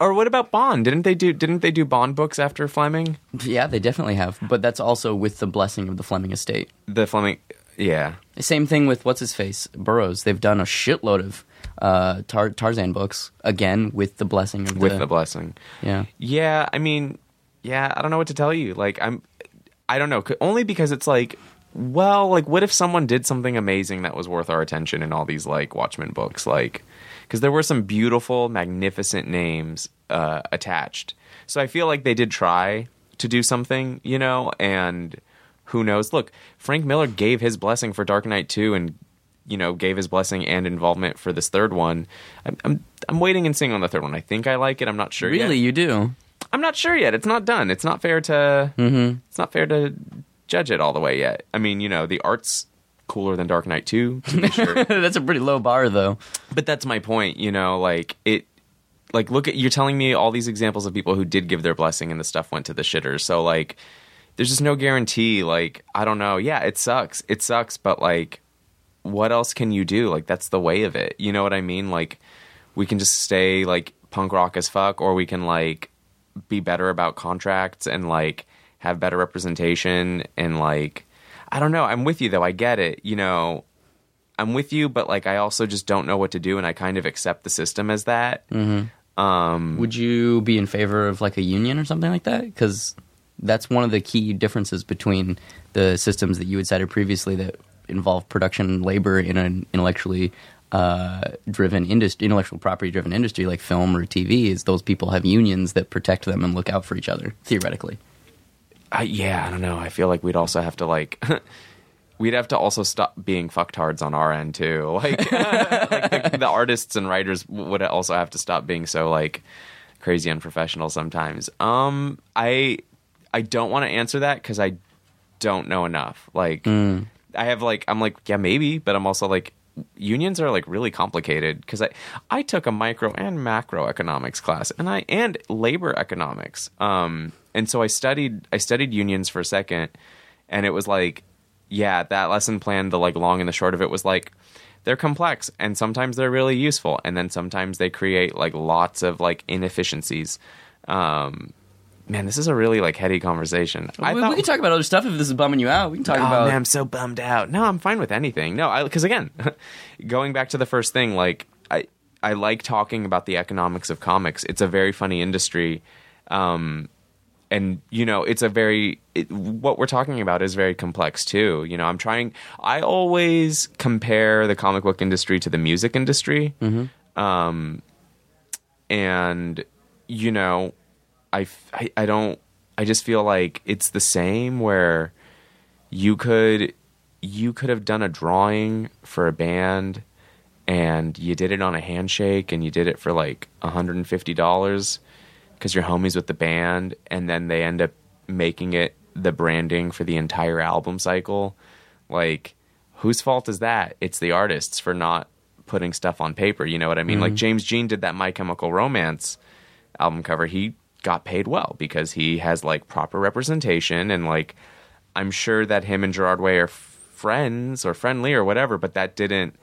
or what about Bond? Didn't they do? Didn't they do Bond books after Fleming?
Yeah, they definitely have, but that's also with the blessing of the Fleming estate.
The Fleming, yeah.
Same thing with what's his face Burroughs. They've done a shitload of uh, Tar- Tarzan books again with the blessing of
with
the,
the blessing.
yeah.
Yeah, I mean, yeah, I don't know what to tell you. Like, I'm, I don't know. Only because it's like, well, like what if someone did something amazing that was worth our attention in all these like Watchmen books, like because there were some beautiful, magnificent names uh, attached. So I feel like they did try to do something, you know, and who knows? Look, Frank Miller gave his blessing for Dark Knight 2 and you know, gave his blessing and involvement for this third one. I'm I'm, I'm waiting and seeing on the third one. I think I like it. I'm not sure yet.
Really, you do?
I'm not sure yet. It's not done. It's not fair to
Mm-hmm.
it's not fair to judge it all the way yet. I mean, you know, the art's cooler than Dark Knight 2, sure.
That's a pretty low bar, though.
but that's my point, you know, like it like look at you're telling me all these examples of people who did give their blessing and the stuff went to the shitters. So like there's just no guarantee like I don't know. Yeah, it sucks. It sucks, but like what else can you do? Like that's the way of it. You know what I mean? Like we can just stay like punk rock as fuck or we can like be better about contracts and like have better representation and like I don't know. I'm with you though. I get it. You know, I'm with you, but like I also just don't know what to do and I kind of accept the system as that. Um
Would you be in favor of like a union or something like that? Because that's one of the key differences between the systems that you had cited previously that involve production labor in an intellectually uh, driven industry, intellectual property driven industry like film or TV. Is those people have unions that protect them and look out for each other theoretically?
I, yeah, I don't know. I feel like we'd also have to like we'd have to also stop being fucktards on our end too. Like, like the, the artists and writers would also have to stop being so like crazy unprofessional sometimes. Um, I I don't want to answer that because I don't know enough. Like, I have like I'm like yeah maybe, but I'm also like unions are like really complicated because I I took a micro and macroeconomics class and I and labor economics. Um, and so I studied I studied unions for a second, and it was like yeah that lesson plan the like long and the short of it was like they're complex and sometimes they're really useful and then sometimes they create like lots of like inefficiencies. Um, man, this is a really like heady conversation. I
we,
thought-
we can talk about other stuff if this is bumming you out. We can talk
Oh
about
man, I'm so bummed out. No, I'm fine with anything. No, because again, going back to the first thing, like I I like talking about the economics of comics. It's a very funny industry, um, and you know, it's a very it, what we're talking about is very complex too. You know, I'm trying. I always compare the comic book industry to the music industry, um, and you know, I, I I don't. I just feel like it's the same where you could you could have done a drawing for a band and you did it on a handshake and you did it for like $150 because you're homies with the band and then they end up making it the branding for the entire album cycle. Like whose fault is that? It's the artists for not putting stuff on paper you know what i mean? Mm-hmm. Like james jean did that my chemical romance album cover. He got paid well because he has like proper representation and like i'm sure that him and gerard way are friends or friendly or whatever but that didn't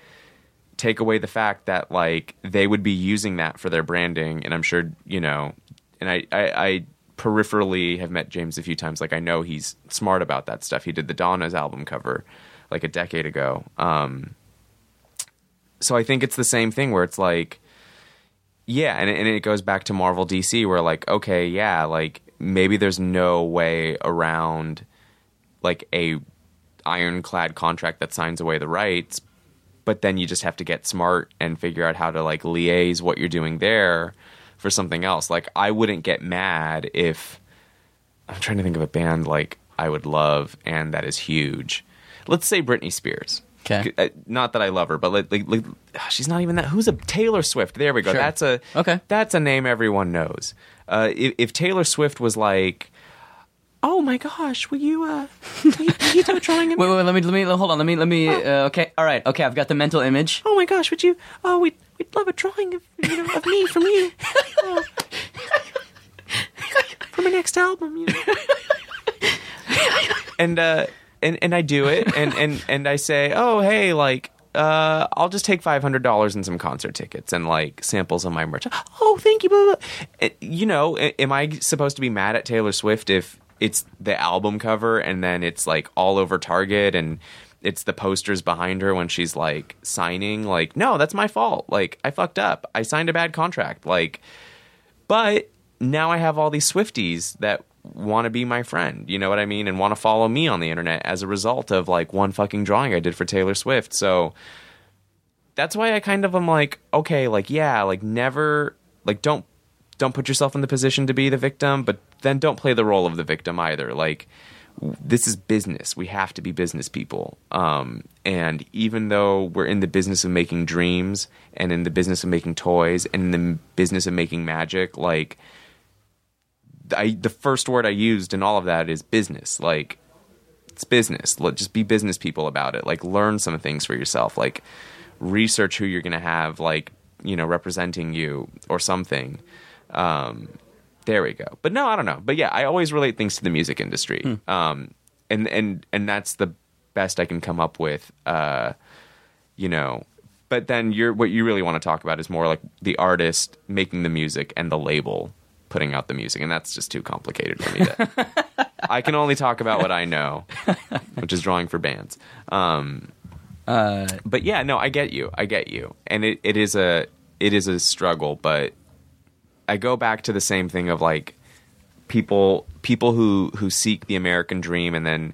take away the fact that like they would be using that for their branding. And i'm sure you know and i i, I peripherally have met james a few times. Like i know he's smart about that stuff. He did the donna's album cover like a decade ago. Um so i think it's the same thing where it's like yeah, and, and it goes back to Marvel DC where like, okay, yeah, like maybe there's no way around like a ironclad contract that signs away the rights, but then you just have to get smart and figure out how to like liaise what you're doing there for something else. Like I wouldn't get mad if I'm trying to think of a band like I would love and that is huge. Let's say Britney Spears.
'Kay.
Uh, Not that I love her, but like, like, like she's not even that. Who's a Taylor Swift? There we go.
Sure.
That's a
Okay.
That's a name everyone knows. Uh, if, if Taylor Swift was like, "Oh my gosh, will you uh, will you, will you do a drawing of me?
Wait, wait, let me, let me, hold on, let me, let me. Uh, okay, all right, okay, I've got the mental image.
Oh my gosh, would you? Oh, we'd we'd love a drawing of you know of me from you." Uh, for my next album, you know. and uh, and and I do it, and and and I say, oh hey, like. Uh, I'll just take five hundred dollars and some concert tickets and like samples of my merch. Oh, thank you. Blah, blah. You know, am I supposed to be mad at Taylor Swift if it's the album cover and then it's like all over Target and it's the posters behind her when she's like signing? Like, no, that's my fault. Like, I fucked up. I signed a bad contract. Like, but now I have all these Swifties that want to be my friend, you know what I mean, and want to follow me on the internet as a result of like one fucking drawing I did for Taylor Swift. So that's why I kind of am like, okay, like yeah, like never like don't don't put yourself in the position to be the victim, but then don't play the role of the victim either. Like this is business. We have to be business people. Um, and even though we're in the business of making dreams and in the business of making toys and in the business of making magic, like I, the first word I used in all of that is business. Like it's business. Let just be business people about it. Like learn some things for yourself. Like research who you're going to have like, you know, representing you or something. Um there we go. But no, I don't know. But yeah, I always relate things to the music industry. Um and and and that's the best I can come up with uh you know, but then you're what you really want to talk about is more like the artist making the music and the label putting out the music and that's just too complicated for me to I can only talk about what I know, which is drawing for bands. Um, but yeah, no, I get you. I get you. And it, it is a it is a struggle, but I go back to the same thing of like people people who who seek the American dream and then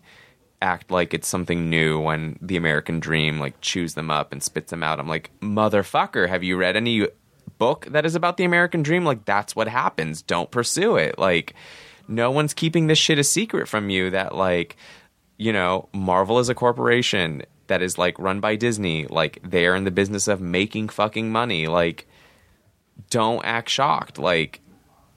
act like it's something new when the American dream like chews them up and spits them out. I'm like, motherfucker, have you read any book that is about the American dream? Like that's what happens. Don't pursue it. Like no one's keeping this shit a secret from you that like you know, Marvel is a corporation that is like run by Disney. Like they are in the business of making fucking money. Like don't act shocked. Like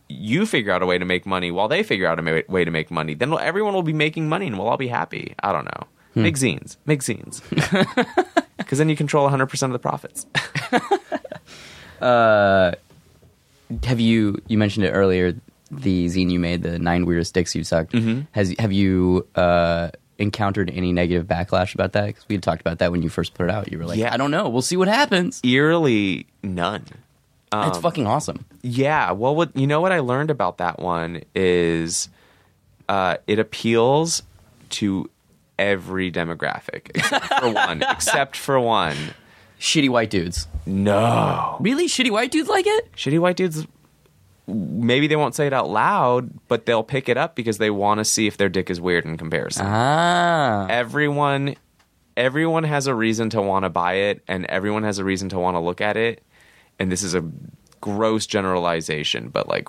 you figure out a way to make money while they figure out a ma- way to make money. Then everyone will be making money and we'll all be happy. I don't know. Hmm. Make zines. Make zines. Because then you control 100% of the profits.
Have you you mentioned it earlier? The zine you made, the nine weirdest dicks you sucked.
Mm-hmm.
Has have you uh, encountered any negative backlash about that? Because we had talked about that when you first put it out. You were like,
Yeah.
I don't know. We'll see what happens.
Eerily none. Um,
it's fucking awesome.
Yeah, well, what you know what I learned about that one is uh, it appeals to every demographic except for one. Except for one.
Shitty white dudes.
No,
Really, shitty white dudes like it?
shitty white dudes. Maybe they won't say it out loud, but they'll pick it up because they want to see if their dick is weird in comparison.
Ah,
Everyone, everyone has a reason to want to buy it, and everyone has a reason to want to look at it. And this is a gross generalization, but like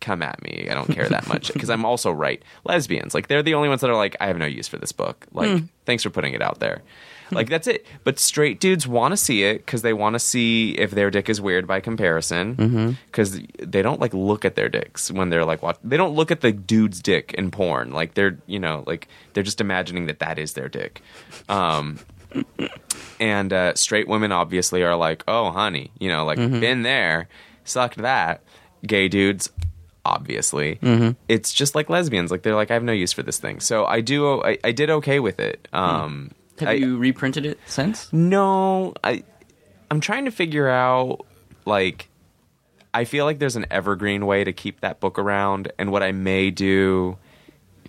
come at me. I don't care that much because I'm also right. Lesbians, like they're the only ones that are like, I have no use for this book. Like, thanks for putting it out there. Like that's it. But straight dudes want to see it because they want to see if their dick is weird by comparison. Because they don't like look at their dicks when they're like watch. They don't look at the dude's dick in porn. Like they're you know like they're just imagining that that is their dick. Um, and uh, straight women obviously are like, oh, honey, you know, like been there, sucked that. Gay dudes, obviously, it's just like lesbians. Like they're like, I have no use for this thing. So I do, I, I did okay with it. Um,
have
I-
you reprinted it since?
No, I, I'm trying to figure out like. I feel like there's an evergreen way to keep that book around, and what I may do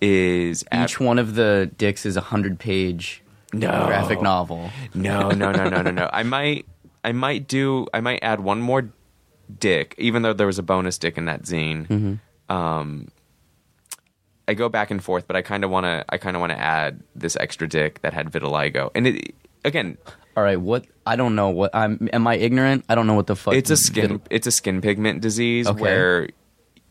is
Each one of the dicks is a hundred page
No.
graphic novel.
No, no, no, no, no, no. I might, I might do. I might add one more dick, even though there was a bonus dick in that zine. Um, I go back and forth, but I kind of want to. I kind of want to add this extra dick that had vitiligo, and it again,
All right, what? I don't know what. I'm. Am I ignorant? I don't know what the fuck.
it's a skin. It's a skin pigment disease
Okay.
where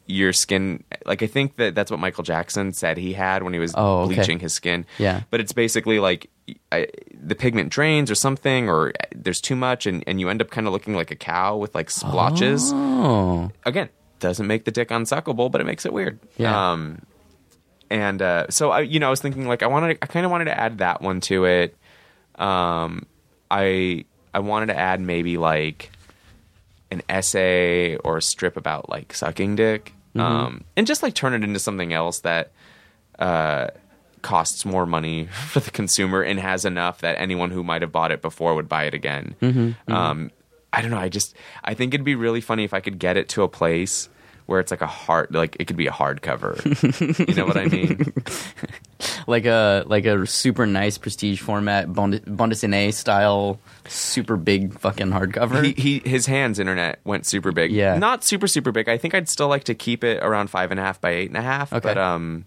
your skin. Like I think that that's what Michael Jackson said he had when he was
Oh, okay.
bleaching his skin.
Yeah.
but it's basically like I, the pigment drains or something, or there's too much, and, and you end up kind of looking like a cow with like splotches.
Oh,
Again, doesn't make the dick unsuckable, but it makes it weird.
Yeah.
Um, and uh, so I, you know, I was thinking like I wanted, I kind of wanted to add that one to it. Um, I I wanted to add maybe like an essay or a strip about like sucking dick, um, and just like turn it into something else that uh, costs more money for the consumer and has enough that anyone who might have bought it before would buy it again. Um, I don't know. I just I think it'd be really funny if I could get it to a place where it's like a hard like it could be a hardcover. you know what I mean?
like a like a super nice prestige format bande dessinée style, super big fucking hardcover.
he, he his hands internet went super big.
Yeah.
not super super big. I think I'd still like to keep it around five and a half by eight and a half.
Okay.
But um,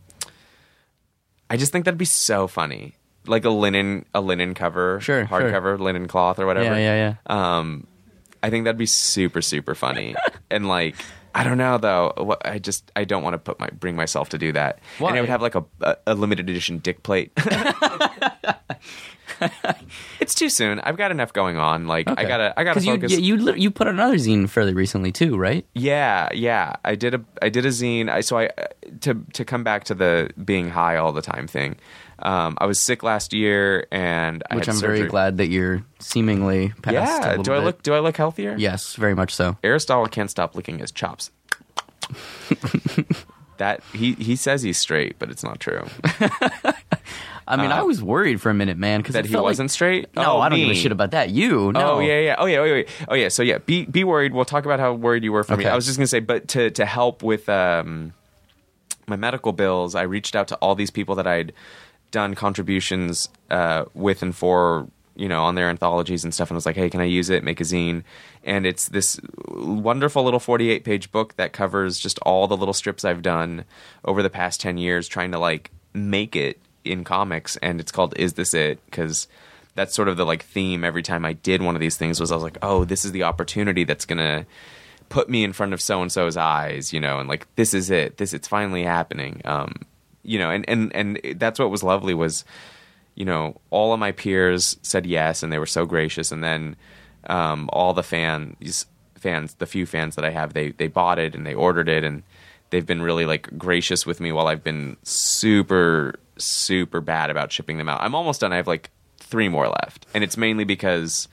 I just think that'd be so funny, like a linen a linen cover,
Sure, sure.
hardcover linen cloth or whatever.
yeah, yeah, yeah.
Um, I think that'd be super super funny, and like. I don't know though. I just I don't want to put my bring myself to do that.
Why?
And I would have like a, a, limited edition dick plate. it's too soon. I've got enough going on. Like I gotta I gotta focus.
you you you put another zine fairly recently too, right?
Yeah, yeah. I did a I did a zine. I so I to to come back to the being high all the time thing. Um, I was sick last year, and I
Which I'm
surgery.
very glad that you're seemingly past.
Yeah. Do I
bit.
look Do I look healthier?
Yes, very much so.
Aristotle can't stop licking his chops. that he he says he's straight, but it's not true.
I mean, I was worried for a minute, man, because
Uh, That he wasn't straight.
No,
Oh,
I don't give a shit about that. You, no.
Oh yeah, yeah. Oh yeah, wait, wait. Oh yeah. So yeah, be be worried. We'll talk about how worried you were for me. I was just gonna say, but to to help with um, my medical bills, I reached out to all these people that I'd done contributions uh, with and for, you know, on their anthologies and stuff, and was like, hey, can I use it? Make a zine, and it's this wonderful little forty-eight page book that covers just all the little strips I've done over the past ten years, trying to like make it in comics, and it's called "Is This It?" because that's sort of the like theme every time I did one of these things was I was like, oh, this is the opportunity that's gonna put me in front of so and so's eyes, you know, and like this is it, this it's finally happening, um, you know, and and and that's what was lovely was, you know, all of my peers said yes, and they were so gracious, and then um, all the fans fans, the few fans that I have, they they bought it and they ordered it and they've been really like gracious with me while I've been super super bad about shipping them out. I'm almost done. I have like three more left, and it's mainly because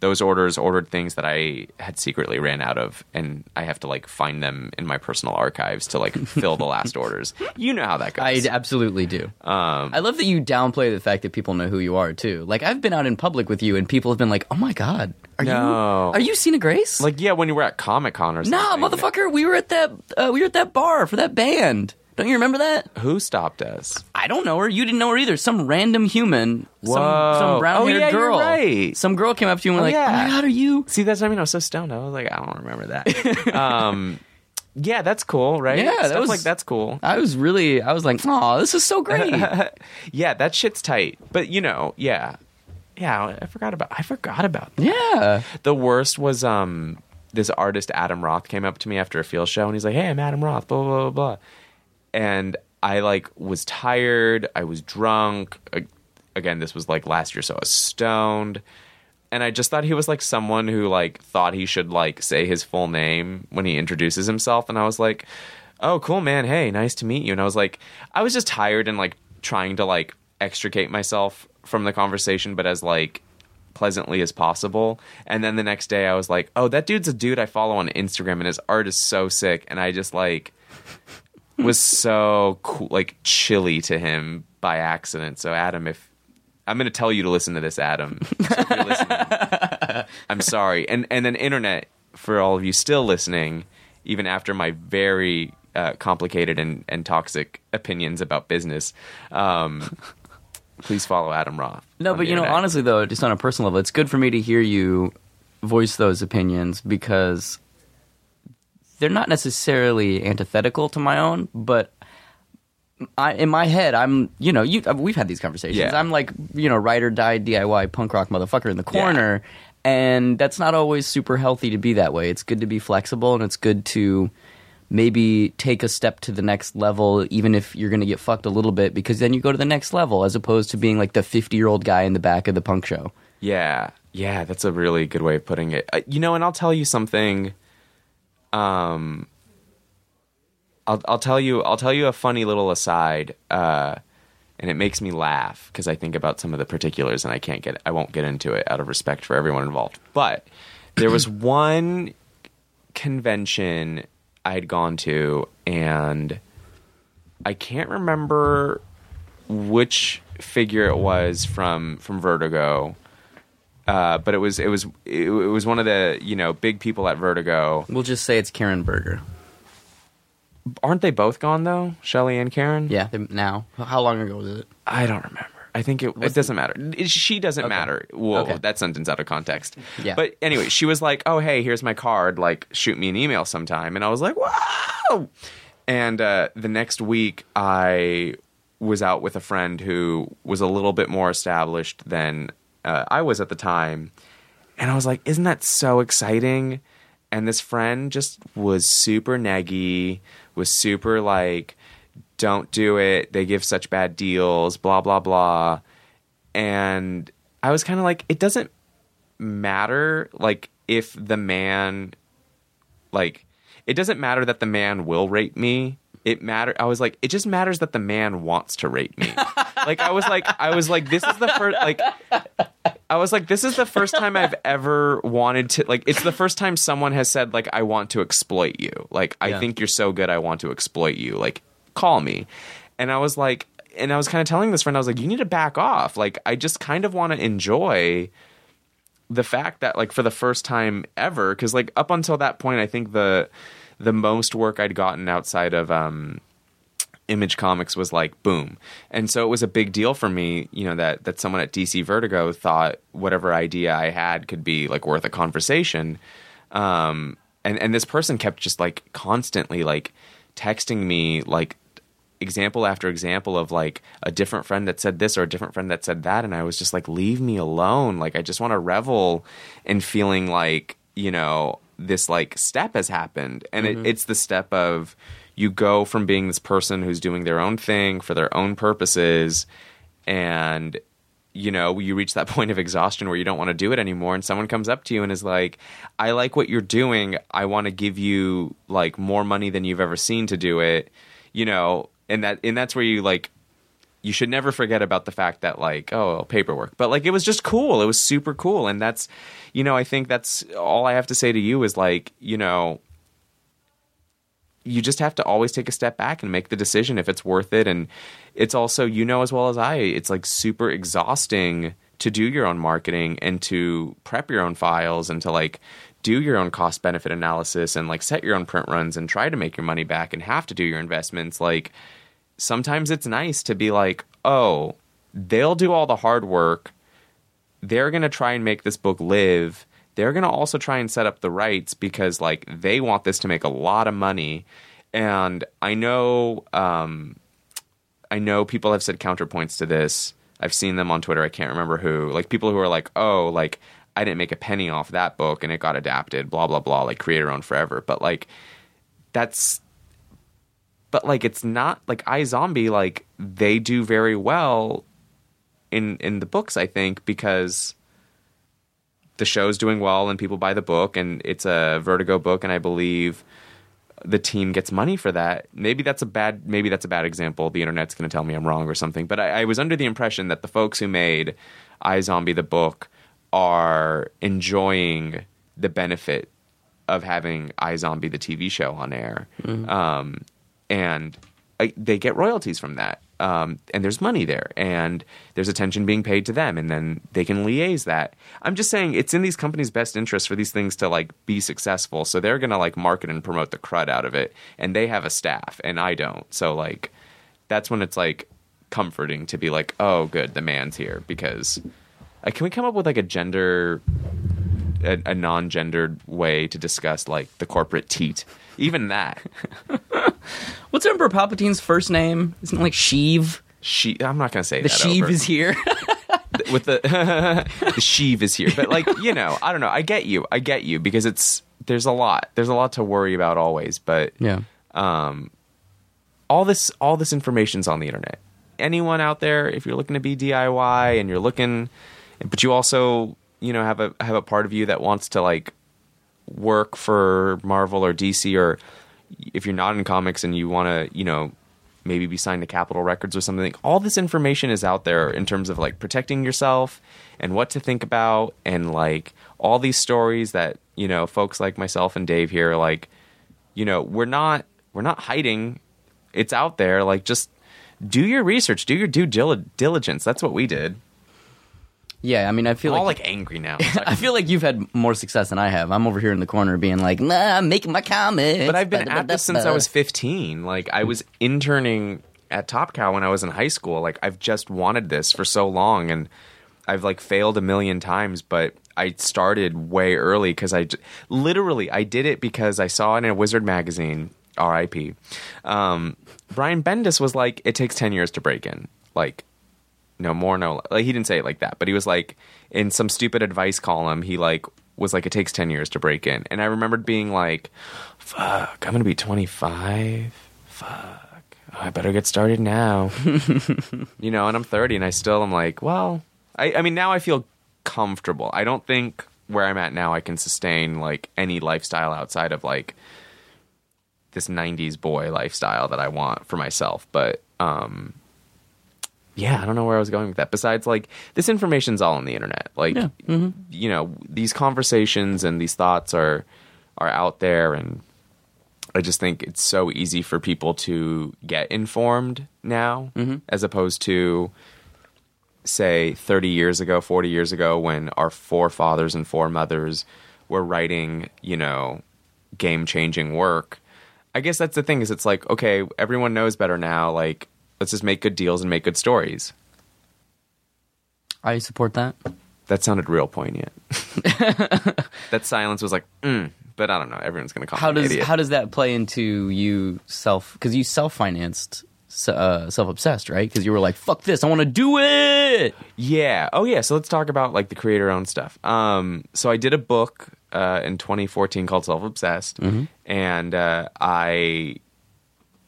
those orders ordered things that I had secretly ran out of, and I have to like find them in my personal archives to like fill the last orders. You know how that goes.
I absolutely do.
Um,
I love that you downplay the fact that people know who you are too. Like I've been out in public with you, and people have been like, "Oh my god, are
No.
you are you Sina Grace?"
like yeah, when you were at Comic Con or something.
nah, motherfucker, we were at that uh, we were at that bar for that band. Don't you remember that?
Who stopped us?
I don't know her. You didn't know her either. Some random human, some
Whoa.
some brown haired
Oh, yeah, you're
girl.
right.
Some girl came up to you and was
Oh,
like, "Oh
yeah.
my god, are you?"
See, that's what I mean. I was so stoned. I was like, I don't remember that. um, yeah, that's cool, right?
Yeah, that was-
like that's cool.
I was really, I was like, "Oh, this is so great."
Yeah, that shit's tight. But you know, yeah, yeah. I forgot about. I forgot about that.
yeah.
The worst was um this artist Adam Roth came up to me after a field show and he's like, "Hey, I'm Adam Roth." Blah blah blah blah. And I like was tired. I was drunk. Again, this was like last year, so I was stoned. And I just thought he was like someone who like thought he should like say his full name when he introduces himself. And I was like, "Oh, cool, man. Hey, nice to meet you." And I was like, I was just tired and like trying to like extricate myself from the conversation, but as like pleasantly as possible. And then the next day I was like, oh, that dude's a dude I follow on Instagram and his art is so sick. And I just like was so cool, like chilly to him by accident. So Adam, if I'm going to tell you to listen to this, Adam, so if you're listening, I'm sorry. And and then internet for all of you still listening, even after my very uh, complicated and, and toxic opinions about business. Um, please follow Adam Roth.
No, but you know,
internet.
honestly though, just on a personal level, it's good for me to hear you voice those opinions because they're not necessarily antithetical to my own, but I, in my head, I'm, you know, you, we've had these conversations.
Yeah.
I'm like, you know, ride or die DIY punk rock motherfucker in the corner, and that's not always super healthy to be that way. It's good to be flexible, and it's good to maybe take a step to the next level, even if you're going to get fucked a little bit, because then you go to the next level, as opposed to being like the 50 year old guy in the back of the punk show.
Yeah, yeah, that's a really good way of putting it. Uh, you know, and I'll tell you something. Um, I'll I'll tell you I'll tell you a funny little aside, uh, and it makes me laugh because I think about some of the particulars, and I can't get I won't get into it out of respect for everyone involved. But there was one convention I had gone to, and I can't remember which figure it was from from Vertigo. Uh, but it was it was it, it was one of the you know big people at Vertigo.
We'll just say it's Karen Berger.
aren't they both gone though? Shelly and Karen?
Yeah, they, now. How long ago was it?
I don't remember. I think it, it doesn't matter. She doesn't
Okay.
matter. Whoa,
Okay.
that sentence out of context.
Yeah.
But anyway, she was like, "Oh, hey, here's my card. Like, shoot me an email sometime." And I was like, "Wow!" And uh, the next week, I was out with a friend who was a little bit more established than uh, I was at the time, and I was like, "Isn't that so exciting?" And this friend just was super neggy, was super like, "Don't do it. They give such bad deals." Blah blah blah. And I was kind of like, it doesn't matter like if the man like it doesn't matter that the man will rate me it matter i was like it just matters that the man wants to rate me. Like i was like i was like this is the first like i was like this is the first time i've ever wanted to like it's the first time someone has said like i want to exploit you. Like i
Yeah.
think you're so good i want to exploit you. Like call me. And i was like and i was kind of telling this friend i was like you need to back off. Like i just kind of want to enjoy the fact that like for the first time ever because like up until that point i think the the most work i'd gotten outside of um image comics was like boom. And so it was a big deal for me you know that that someone at dc vertigo thought whatever idea i had could be like worth a conversation. Um and and this person kept just like constantly like texting me like example after example of like a different friend that said this or a different friend that said that. And I was just like leave me alone. Like I just want to revel in feeling like you know this like step has happened. And it, mm-hmm. it's the step of you go from being this person who's doing their own thing for their own purposes and you know you reach that point of exhaustion where you don't want to do it anymore and someone comes up to you and is like i like what you're doing. I want to give you like more money than you've ever seen to do it you know? And that and that's where you like you should never forget about the fact that like oh paperwork. But like it was just cool. It was super cool. And that's you know i think that's all i have to say to you is like you know you just have to always take a step back and make the decision if it's worth it. And it's also you know as well as i it's like super exhausting to do your own marketing and to prep your own files and to like do your own cost benefit analysis and like set your own print runs and try to make your money back and have to do your investments. Like sometimes it's nice to be like oh they'll do all the hard work they're going to try and make this book live. They're going to also try and set up the rights because like they want this to make a lot of money. And I know um I know people have said counterpoints to this. I've seen them on Twitter. I can't remember who. Like people who are like, "Oh, like I didn't make a penny off that book and it got adapted, blah blah blah, like creator owned forever." But like that's but like it's not like iZombie like they do very well in in the books I think because the show's doing well and people buy the book and it's a Vertigo book and I believe the team gets money for that. Maybe that's a bad maybe that's a bad example. The internet's going to tell me I'm wrong or something. But I, I was under the impression that the folks who made iZombie the book are enjoying the benefit of having iZombie the TV show on air, um, and I, they get royalties from that. Um, and there's money there, and there's attention being paid to them, and then they can liaise that. I'm just saying it's in these companies' best interest for these things to like be successful, so they're gonna like market and promote the crud out of it, and they have a staff, and I don't. So like, that's when it's like comforting to be like, oh, good, the man's here because. Like, can we come up with like a gender a, a non-gendered way to discuss like the corporate teat. Even that,
What's Emperor Palpatine's first name? Isn't it like Sheev?
she. I'm not gonna say
The
that.
Sheev
over.
is here.
with the the Sheev is here, but like you know, I don't know. I get you. I get you because it's there's a lot. There's a lot to worry about always, but
yeah.
Um, all this all this information's on the internet. Anyone out there, if you're looking to be DIY and you're looking, but you also you know have a have a part of you that wants to like work for Marvel or DC, or if you're not in comics and you want to you know maybe be signed to Capitol Records or something. All this information is out there in terms of like protecting yourself and what to think about and like all these stories that you know folks like myself and Dave here like you know we're not we're not hiding. It's out there. Like just do your research. Do your due diligence. That's what we did
Yeah, I mean, I feel
I'm all
like,
like angry now. Like-
I feel like you've had more success than I have. I'm over here in the corner being like, nah, I'm making my comics.
but I've been at this since I was 15. Like I was interning at Top Cow when I was in high school. Like I've just wanted this for so long, and I've like failed a million times. But I started way early because I literally I did it because I saw it in a Wizard magazine. R.I.P. Um, Brian Bendis was like, "It takes 10 years to break in." Like no more no like he didn't say it like that but he was like in some stupid advice column he like was like it takes 10 years to break in. And i remembered being like fuck i'm gonna be 25 fuck. Oh, i better get started now. You know and i'm 30 and i still am like well I, I mean now i feel comfortable. I don't think where i'm at now i can sustain like any lifestyle outside of like this 90s boy lifestyle that i want for myself but um yeah, I don't know where I was going with that. Besides, like, this information's all on the internet. Like,
Yeah. Mm-hmm.
you know, these conversations and these thoughts are are out there, and I just think it's so easy for people to get informed now, mm-hmm. as opposed to say 30 years ago, 40 years ago, when our forefathers and foremothers were writing, you know, game changing work. I guess that's the thing is it's like, okay, everyone knows better now. Like, let's just make good deals and make good stories.
I support that.
That sounded real poignant. that silence was like, mm, but I don't know. Everyone's going to call
How does
idiot.
how does that play into you self? Because you self financed, uh, self obsessed, right? Because you were like, "Fuck this, I want to do it."
Yeah. Oh, yeah. So let's talk about like the creator owned stuff. Um, so I did a book uh, in 2014 called Self Obsessed, and uh, I.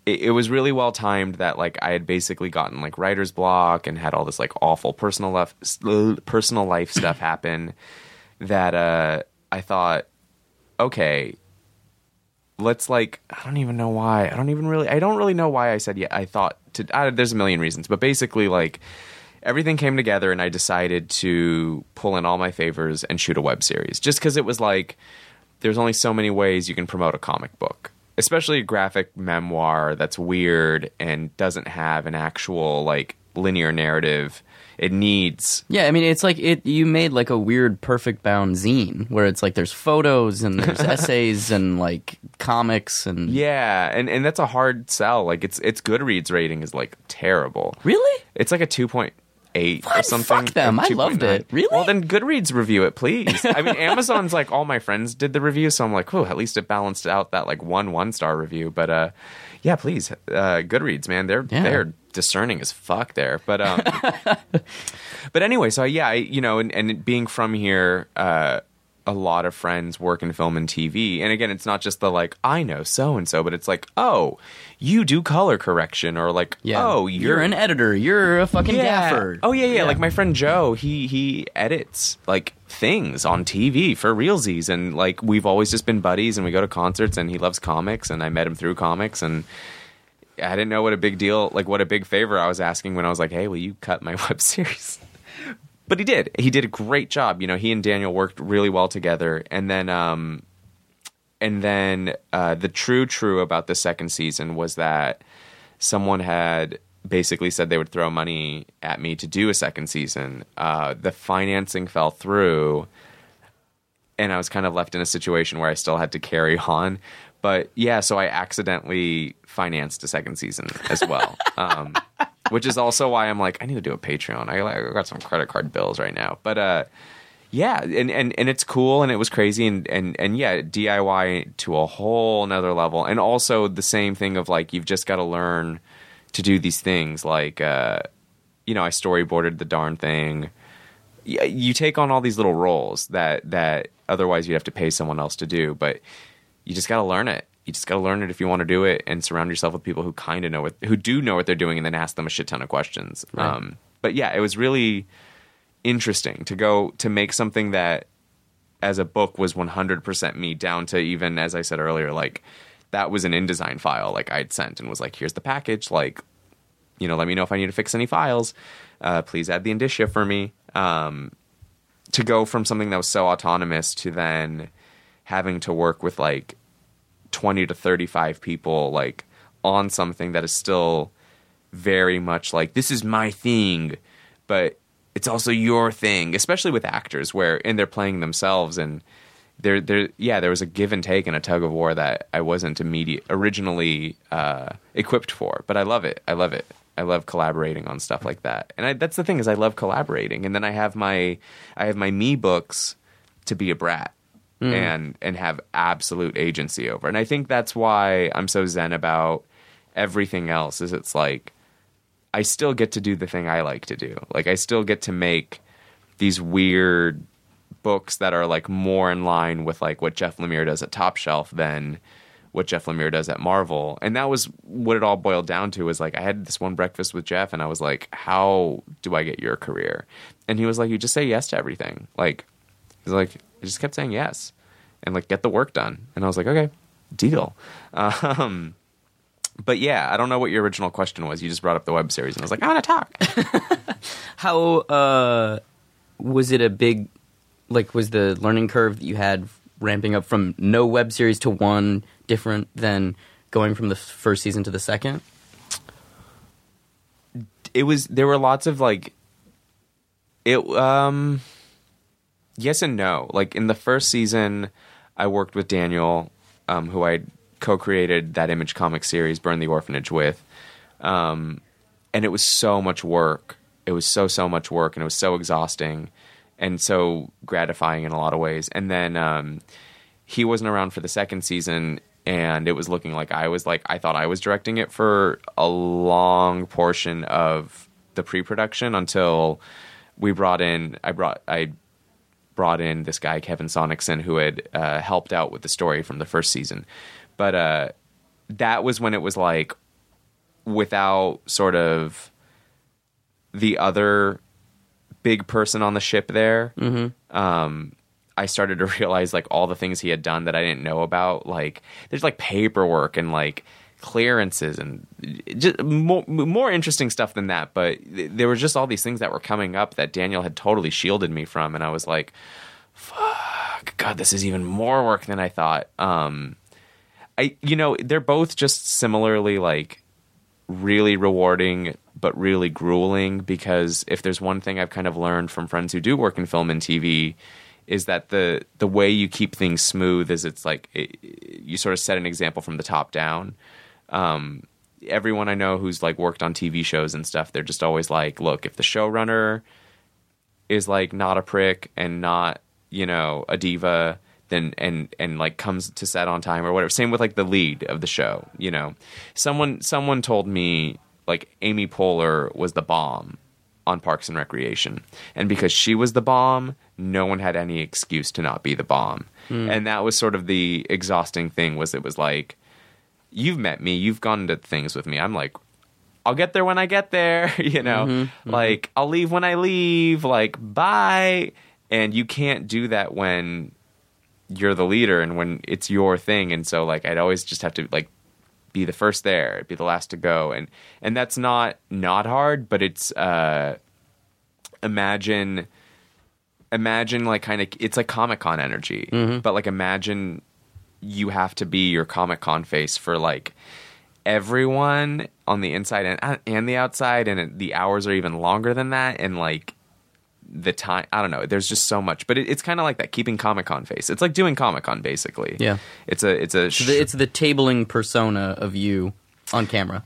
It, it was really well timed that like I had basically gotten like writer's block and had all this like awful personal life personal life stuff happen. That uh, I thought, okay, let's like I don't even know why. I don't even really I don't really know why I said yeah. I thought to there's a million reasons, but basically like everything came together and I decided to pull in all my favors and shoot a web series. Just cuz it was like there's only so many ways you can promote a comic book especially a graphic memoir that's weird and doesn't have an actual like linear narrative it needs
yeah i mean it's like it you made like a weird perfect bound zine where it's like there's photos and there's essays and like comics and
yeah and and that's a hard sell. Like it's it's goodreads rating is like terrible.
Really?
It's like a 2.0 eight
what?
or something.
Fuck them. I loved it. Really?
Well, then Goodreads review it, please. I mean, Amazon's like all my friends did the review, so I'm like, oh, at least it balanced out that like one one star review. But uh, yeah, please, uh, Goodreads, man, they're
yeah.
they're discerning as fuck there. But um, but anyway, so yeah, I, you know, and, and being from here, uh, a lot of friends work in film and TV. And again, it's not just the like, I know so and so, but it's like, oh, you do color correction, or like,
Yeah.
oh,
you're,
you're,
an editor. You're a fucking gaffer.
Oh yeah, yeah, Like my friend Joe, he he edits like things on TV for realsies, and like we've always just been buddies, and we go to concerts, and he loves comics, and I met him through comics, and I didn't know what a big deal, like what a big favor I was asking when I was like, hey, will you cut my web series? But he did. He did a great job. You know, he and Daniel worked really well together, and then um, and then uh, the true true about the second season was that someone had basically said they would throw money at me to do a second season. Uh, the financing fell through, and I was kind of left in a situation where I still had to carry on. But yeah, so I accidentally financed a second season as well. um, which is also why I'm like, I need to do a Patreon. I, I got some credit card bills right now. But uh, yeah, and, and, and it's cool and it was crazy and, and, and yeah, DIY to a whole nother level. And also the same thing of like, you've just got to learn to do these things. Like, uh, you know, I storyboarded the darn thing. You take on all these little roles that, that otherwise you'd have to pay someone else to do, but you just got to learn it. You just got to learn it if you want to do it and surround yourself with people who kind of know what, who do know what they're doing and then ask them a shit ton of questions. Um, but yeah, it was really, interesting to go to make something that as a book was 100% me down to even as i said earlier like that was an InDesign file like i'd sent and was like here's the package like you know let me know if i need to fix any files. Uh, please add the indicia for me. Um, to go from something that was so autonomous to then having to work with like 20 to 35 people like on something that is still very much like this is my thing but it's also your thing, especially with actors where and they're playing themselves and there there yeah, there was a give and take and a tug of war that I wasn't immediate originally uh, equipped for, but I love it. I love it. I love collaborating on stuff like that. And I, that's the thing is I love collaborating. And then I have my I have my me books to be a brat Mm. and and have absolute agency over. And I think that's why I'm so zen about everything else is it's like I still get to do the thing I like to do. Like I still get to make these weird books that are like more in line with like what Jeff Lemire does at Top Shelf than what Jeff Lemire does at Marvel. And that was what it all boiled down to was like I had this one breakfast with Jeff and I was like, How do I get your career? And he was like, You just say yes to everything. Like he's like, I just kept saying yes. And like get the work done. And I was like, Okay, deal. Um but yeah, I don't know what your original question was. You just brought up the web series, and I was like, I want to talk.
How uh, was it a big like was the learning curve that you had ramping up from no web series to one different than going from the first season to the second?
it was there were lots of like it um yes and no. Like in the first season i worked with daniel um, who i co-created that image comic series burn the orphanage with. Um, and it was so much work. It was so so much work and it was so exhausting and so gratifying in a lot of ways. And then um, he wasn't around for the second season and it was looking like I was like I thought I was directing it for a long portion of the pre-production until we brought in I brought I brought in this guy Kevin Sonicson who had uh, helped out with the story from the first season but uh, that was when it was like without sort of the other big person on the ship there um, I started to realize like all the things he had done that I didn't know about. Like there's like paperwork and like clearances and just more, more interesting stuff than that. But th- there was just all these things that were coming up that Daniel had totally shielded me from, and I was like, "Fuck, God, this is even more work than I thought." Um, I, you know, they're both just similarly like really rewarding but really grueling because if there's one thing I've kind of learned from friends who do work in film and TV is that the the way you keep things smooth is it's like it, you sort of set an example from the top down. Um, everyone I know who's like worked on TV shows and stuff, they're just always like, look, if the showrunner is like not a prick and not you know a diva then and and like comes to set on time or whatever. Same with like the lead of the show you know. Someone someone told me like amy poehler was the bomb on parks and recreation. And because she was the bomb no one had any excuse to not be the bomb. And that was sort of the exhausting thing was it was like you've met me you've gone to things with me i'm like I'll get there when I get there, you know. Mm-hmm, mm-hmm. Like I'll leave when I leave, like bye. And you can't do that when you're the leader and when it's your thing. And so like I'd always just have to like be the first there, be the last to go. And and that's not not hard, but it's uh imagine imagine like kind of it's like Comic Con energy. Mm-hmm. But like imagine you have to be your Comic Con face for like everyone on the inside and and the outside, and it, the hours are even longer than that, and like the time. I don't know. There's just so much, but it, it's kind of like that keeping Comic Con face. It's like doing Comic Con basically.
Yeah.
it's a it's a sh-
The- It's the tabling persona of you on camera.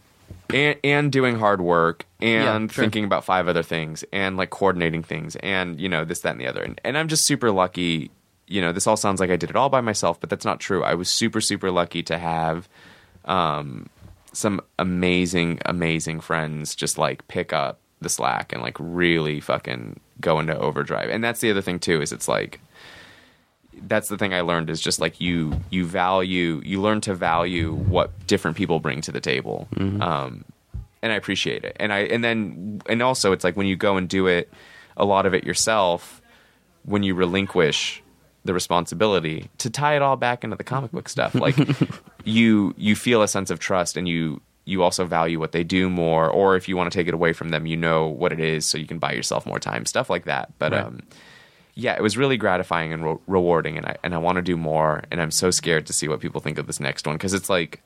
and, and doing hard work and
Yeah,
thinking about five other things and like coordinating things and you know this that and the other and, and i'm just super lucky you know this all sounds like i did it all by myself but that's not true. I was super super lucky to have um, some amazing amazing friends just like pick up the slack and like really fucking go into overdrive. And that's the other thing too is it's like that's the thing I learned is just like you you value you learn to value what different people bring to the table, um, and I appreciate it. And I and then and also it's like when you go and do it, a lot of it yourself, when you relinquish the responsibility to tie it all back into the comic book stuff, like you you feel a sense of trust and you you also value what they do more, or if you want to take it away from them, you know what it is, so you can buy yourself more time, stuff like that. But
Right.
um, yeah, it was really gratifying and re- rewarding, and I and I want to do more. And I'm so scared to see what people think of this next one because it's like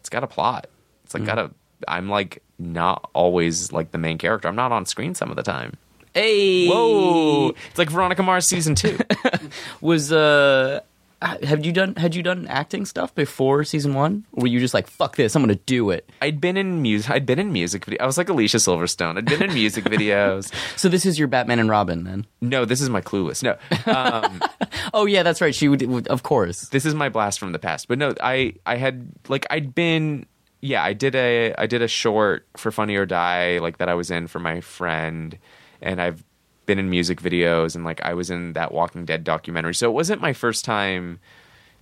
it's got a plot. It's like got a. I'm like not always like the main character. I'm not on screen some of the time.
Hey,
Whoa! It's like Veronica Mars season two.
Was uh, have you done had you done acting stuff before season one? Or were you just like fuck this, I'm gonna do it?
I'd been in music. I'd been in music video. I was like Alicia Silverstone. I'd been in music videos.
So this is your Batman and Robin then?
No, this is my Clueless. No, um,
Oh yeah, that's right. She would, of course.
this is my blast from the past. But no, I I had like I'd been yeah I did a I did a short for Funny or Die like that I was in for my friend, and I've been in music videos and like I was in that Walking Dead documentary. So it wasn't my first time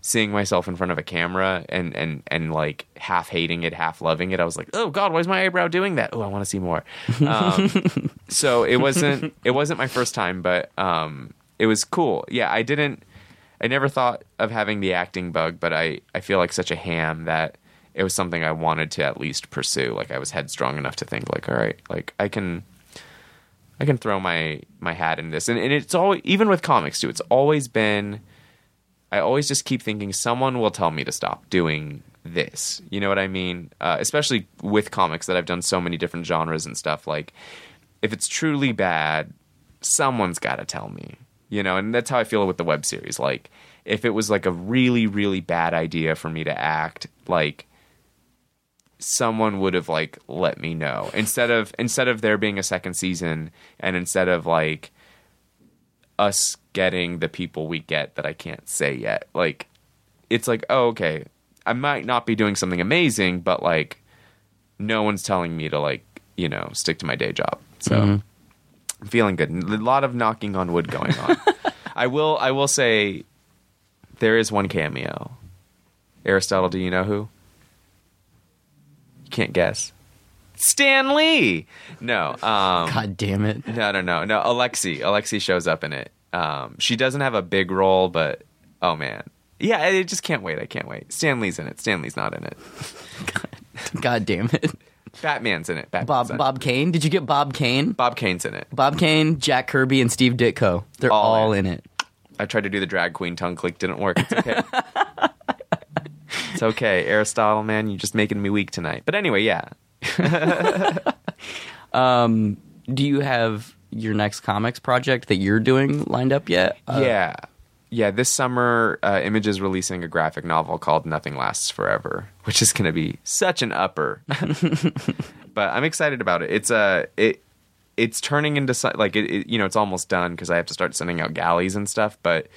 seeing myself in front of a camera and and and like half hating it, half loving it. I was like, oh god, why is my eyebrow doing that? Oh, I want to see more. Um, so it wasn't it wasn't my first time, but um, it was cool. Yeah, I didn't. I never thought of having the acting bug, but I I feel like such a ham that it was something I wanted to at least pursue. Like I was headstrong enough to think like, all right, like I can. I can throw my my hat in this, and, and it's all even with comics too. It's always been I always just keep thinking someone will tell me to stop doing this. You know what I mean? Uh, especially with comics that I've done so many different genres and stuff. Like, if it's truly bad, someone's got to tell me. You know, and that's how I feel with the web series. Like, if it was like a really, really bad idea for me to act, like someone would have like let me know instead of instead of there being a second season and instead of like us getting the people we get that I can't say yet. Like it's like, oh, okay, I might not be doing something amazing, but like no one's telling me to like, you know, stick to my day job. So mm-hmm. I'm feeling good. A lot of knocking on wood going on. I will I will say there is one cameo. Aristotle, do you know who? You can't guess. Stan Lee. No. Um
God damn it.
no, no, no, no. Alexi, Alexi shows up in it. Um, she doesn't have a big role, but oh man, yeah, I just can't wait. I can't wait. Stan Lee's in it. Stan Lee's not in it.
God damn it.
Batman's in it. Batman's
Bob
in.
Bob Kane. Did you get Bob Kane?
Bob Kane's in it.
Bob Kane, Jack Kirby, and Steve Ditko. They're
All
all,
in.
in it.
I tried to do the drag queen tongue click, didn't work. It's okay. it's okay, Aristotle, man. You're just making me weak tonight. But anyway, yeah.
Do you have your next comics project that you're doing lined up yet? Uh,
yeah. Yeah, this summer, uh, Image is releasing a graphic novel called Nothing Lasts Forever, which is going to be such an upper. but I'm excited about it. It's a it it's turning into like it, it you know it's almost done because I have to start sending out galleys and stuff. But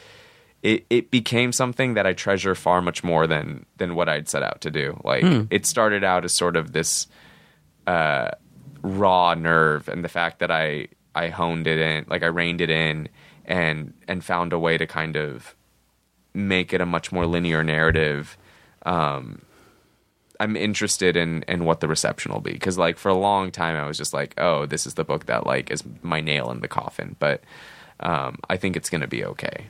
it it became something that I treasure far much more than than what I'd set out to do. Like it started out as sort of this uh, raw nerve, and the fact that I I honed it in, like I reined it in, and and found a way to kind of make it a much more linear narrative. Um, I'm interested in in what the reception will be because like for a long time I was just like, oh, this is the book that like is my nail in the coffin, but um, I think it's gonna be okay.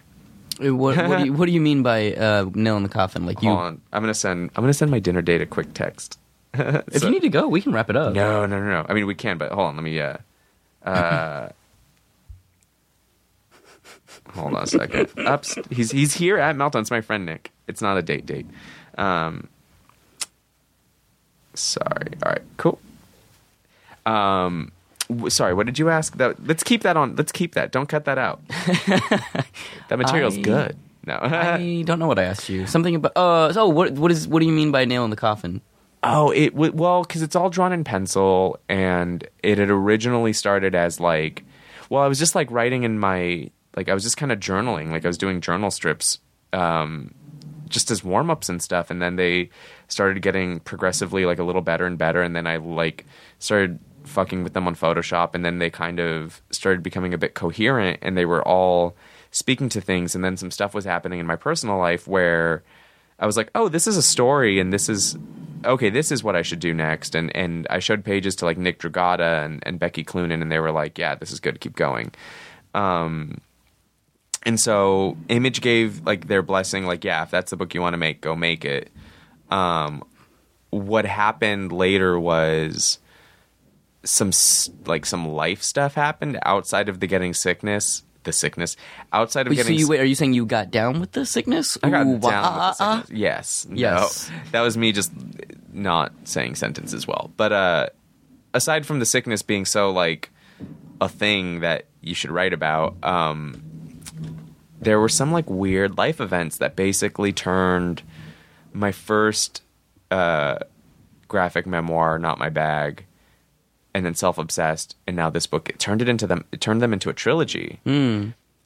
What, what, do, you, what do you mean by uh, nail in the coffin? Like you,
Hold on, I'm gonna send I'm gonna send my dinner date a quick text.
if you need to go, we can wrap it up.
No, no, no, no. I mean, we can, but hold on. Let me. Uh, uh, hold on a second. Ups, he's he's here at Meltdown. It's my friend Nick. It's not a date date. Um, sorry. All right. Cool. Um, w- sorry. What did you ask? That let's keep that on. Let's keep that. Don't cut that out. that material's
I-
good. No.
I don't know what I asked you. Something about. Uh, so what? What is? What do you mean by nail in the coffin?
Oh, it w- well because it's all drawn in pencil, and it had originally started as like, well, I was just like writing in my like I was just kind of journaling, like I was doing journal strips, um, just as warm ups and stuff, and then they started getting progressively like a little better and better, and then I like started fucking with them on Photoshop, and then they kind of started becoming a bit coherent, and they were all speaking to things, and then some stuff was happening in my personal life where. I was like, oh, this is a story, and this is okay. This is what I should do next. And and I showed pages to like Nick Dragotta and, and Becky Cloonan, and they were like, yeah, this is good. Keep going. Um, and so Image gave like their blessing, like, yeah, if that's the book you want to make, go make it. Um, what happened later was some like some life stuff happened outside of the getting sickness. The sickness outside of
So
getting
you wait, are you saying you got down with the sickness?
I got
Ooh,
down
wah,
with the
ah,
sickness. Yes.
Yes.
No. That was me just not saying sentences well. But uh aside from the sickness being so like a thing that you should write about. Um, there were some like weird life events that basically turned my first uh, graphic memoir, not my bag, and then self obsessed, and now this book. It turned it into them. It turned them into a trilogy.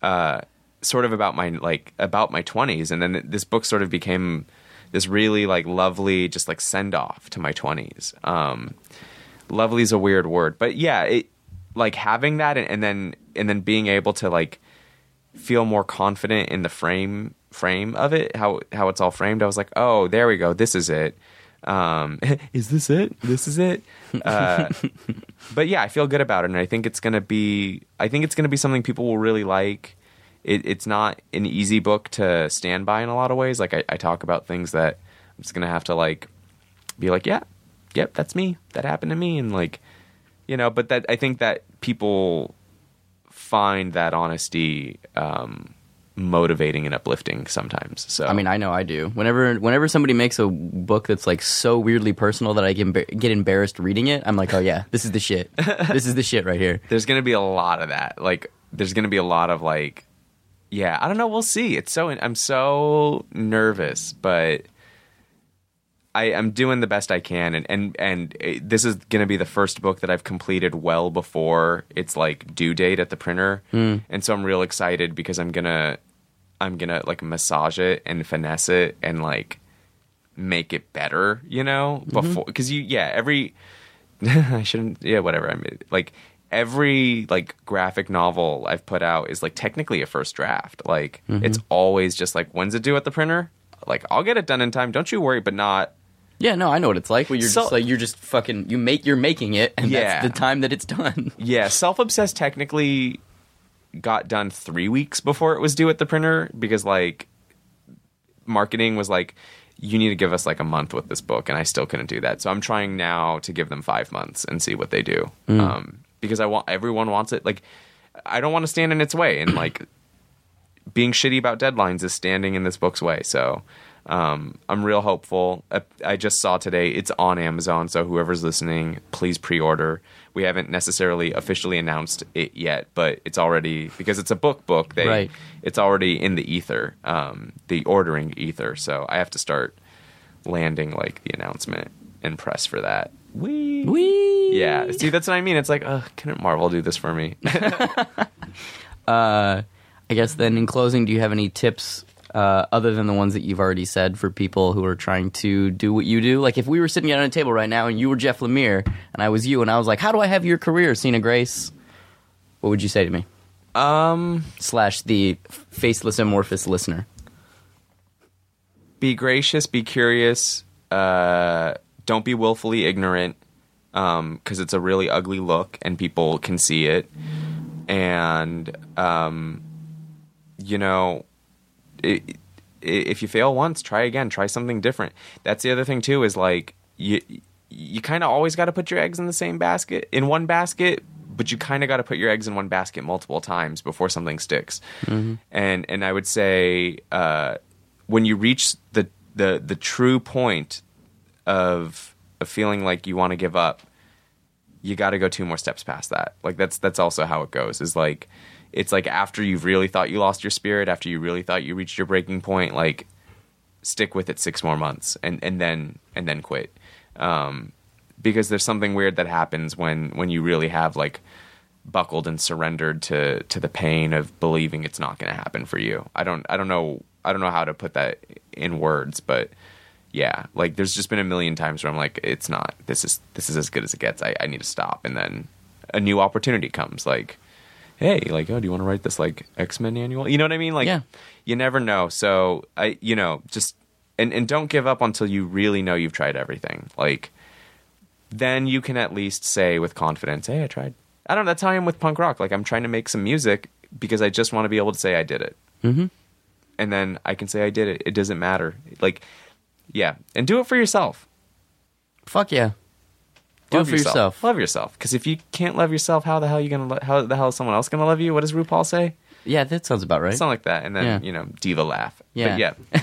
Uh, sort of about my like about my twenties, and then this book sort of became this really like lovely, just like send off to my twenties. Um, lovely is a weird word, but yeah, it like having that, and, and then and then being able to like feel more confident in the frame frame of it, how how it's all framed. I was like, oh, there we go. This is it. Um, is this it? This is it. Uh, but yeah, I feel good about it, and I think it's gonna be. I think it's gonna be something people will really like. It, it's not an easy book to stand by in a lot of ways. Like I, I talk about things that I'm just gonna have to like be like, yeah, yep, that's me. That happened to me, and like, you know. But that I think that people find that honesty um, motivating and uplifting sometimes. So
I mean, I know I do. Whenever whenever somebody makes a book that's like so weirdly personal that I can embar- get embarrassed reading it, I'm like, oh yeah, this is the shit. this is the shit right here.
there's gonna be a lot of that. Like, there's gonna be a lot of like, yeah, I don't know. We'll see. It's so I'm so nervous, but I am doing the best I can, and and and it, this is gonna be the first book that I've completed well before its like due date at the printer, hmm. and so I'm real excited because I'm gonna I'm gonna like massage it and finesse it and like make it better, you know, mm-hmm. before because you yeah every I shouldn't. Yeah, whatever. I mean, like every like graphic novel I've put out is like technically a first draft. Like mm-hmm. it's always just like when's it due at the printer? Like I'll get it done in time. Don't you worry. But not.
Yeah, no, I know what it's like. Where you're
So-
just like you're just fucking you make you're making it, and
Yeah.
that's the time that it's done.
Yeah, self obsessed technically got done three weeks before it was due at the printer because like marketing was like you need to give us like a month with this book and i still couldn't do that. So i'm trying now to give them five months and see what they do. Um, because i want everyone wants it. Like i don't want to stand in its way and like being shitty about deadlines is standing in this book's way. So um, i'm real hopeful. I, I just saw today it's on amazon so whoever's listening please pre-order we haven't necessarily officially announced it yet but it's already because it's a book book they
Right.
it's already in the ether um, the ordering ether so i have to start landing like the announcement and press for that Wee.
Wee.
yeah see that's what i mean it's like uh, couldn't marvel do this for me
Uh, I guess then in closing, do you have any tips uh, other than the ones that you've already said for people who are trying to do what you do? Like if we were sitting at a table right now and you were Jeff Lemire and I was you and I was like, how do I have your career, Sina Grace? What would you say to me?
um
Slash the faceless amorphous listener.
be gracious, be curious, uh, don't be willfully ignorant, because it's a really ugly look and people can see it. And, um, you know, i i if you fail once, try again, try something different. That's the other thing, too, is like, you, you kind of always got to put your eggs in the same basket, in one basket, but you kind of got to put your eggs in one basket multiple times before something sticks. And and I would say uh, when you reach the the the true point of of feeling like you want to give up, you got to go two more steps past that. Like that's that's also how it goes. Is like it's like after you've really thought you lost your spirit, after you really thought you reached your breaking point, like stick with it six more months and and then and then quit. Um, because there's something weird that happens when when you really have like buckled and surrendered to to the pain of believing it's not going to happen for you. I don't I don't know I don't know how to put that in words, but yeah, like there's just been a million times where I'm like, it's not. This is this is as good as it gets. I, I need to stop, and then a new opportunity comes. Like, hey, like, oh, do you want to write this like X Men annual? You know what I mean? Like,
Yeah.
you never know. So I, you know, just and and don't give up until you really know you've tried everything. Like, then you can at least say with confidence, hey, I tried. I don't know. That's how I am with punk rock. Like, I'm trying to make some music because I just want to be able to say I did it
Mm-hmm.
and then I can say I did it. It doesn't matter. Like, yeah, and do it for yourself.
Fuck yeah. Do
Love
it for yourself.
Love yourself. Because if you can't love yourself, how the hell are you gonna? Lo- how the hell is someone else gonna love you? What does RuPaul say?
Yeah, that sounds about right.
Something like that. And then
Yeah.
you know, diva laugh.
Yeah.
But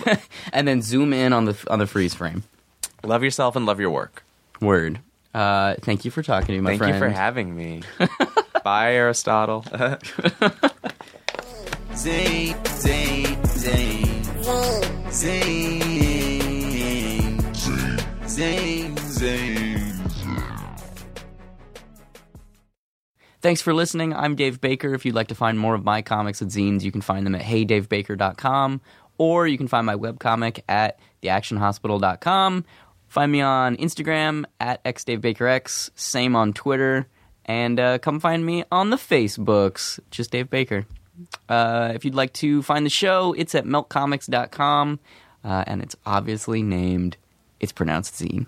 yeah,
and then zoom in on the on the freeze frame.
love yourself and love your work.
Word. Uh, thank you for talking to me, my friend.
Thank
friend.
you for having me. Bye, Aristotle.
Zing, zing, zing. Zing. Zing, zing.
Thanks for listening. I'm Dave Baker. If you'd like to find more of my comics and zines, you can find them at heydavebaker.com or you can find my webcomic at theactionhospital.com. Find me on Instagram at xdavebakerx, same on Twitter, and uh, come find me on the Facebooks, just Dave Baker. Uh, if you'd like to find the show, it's at meltcomics.com, uh, and it's obviously named, it's pronounced zine.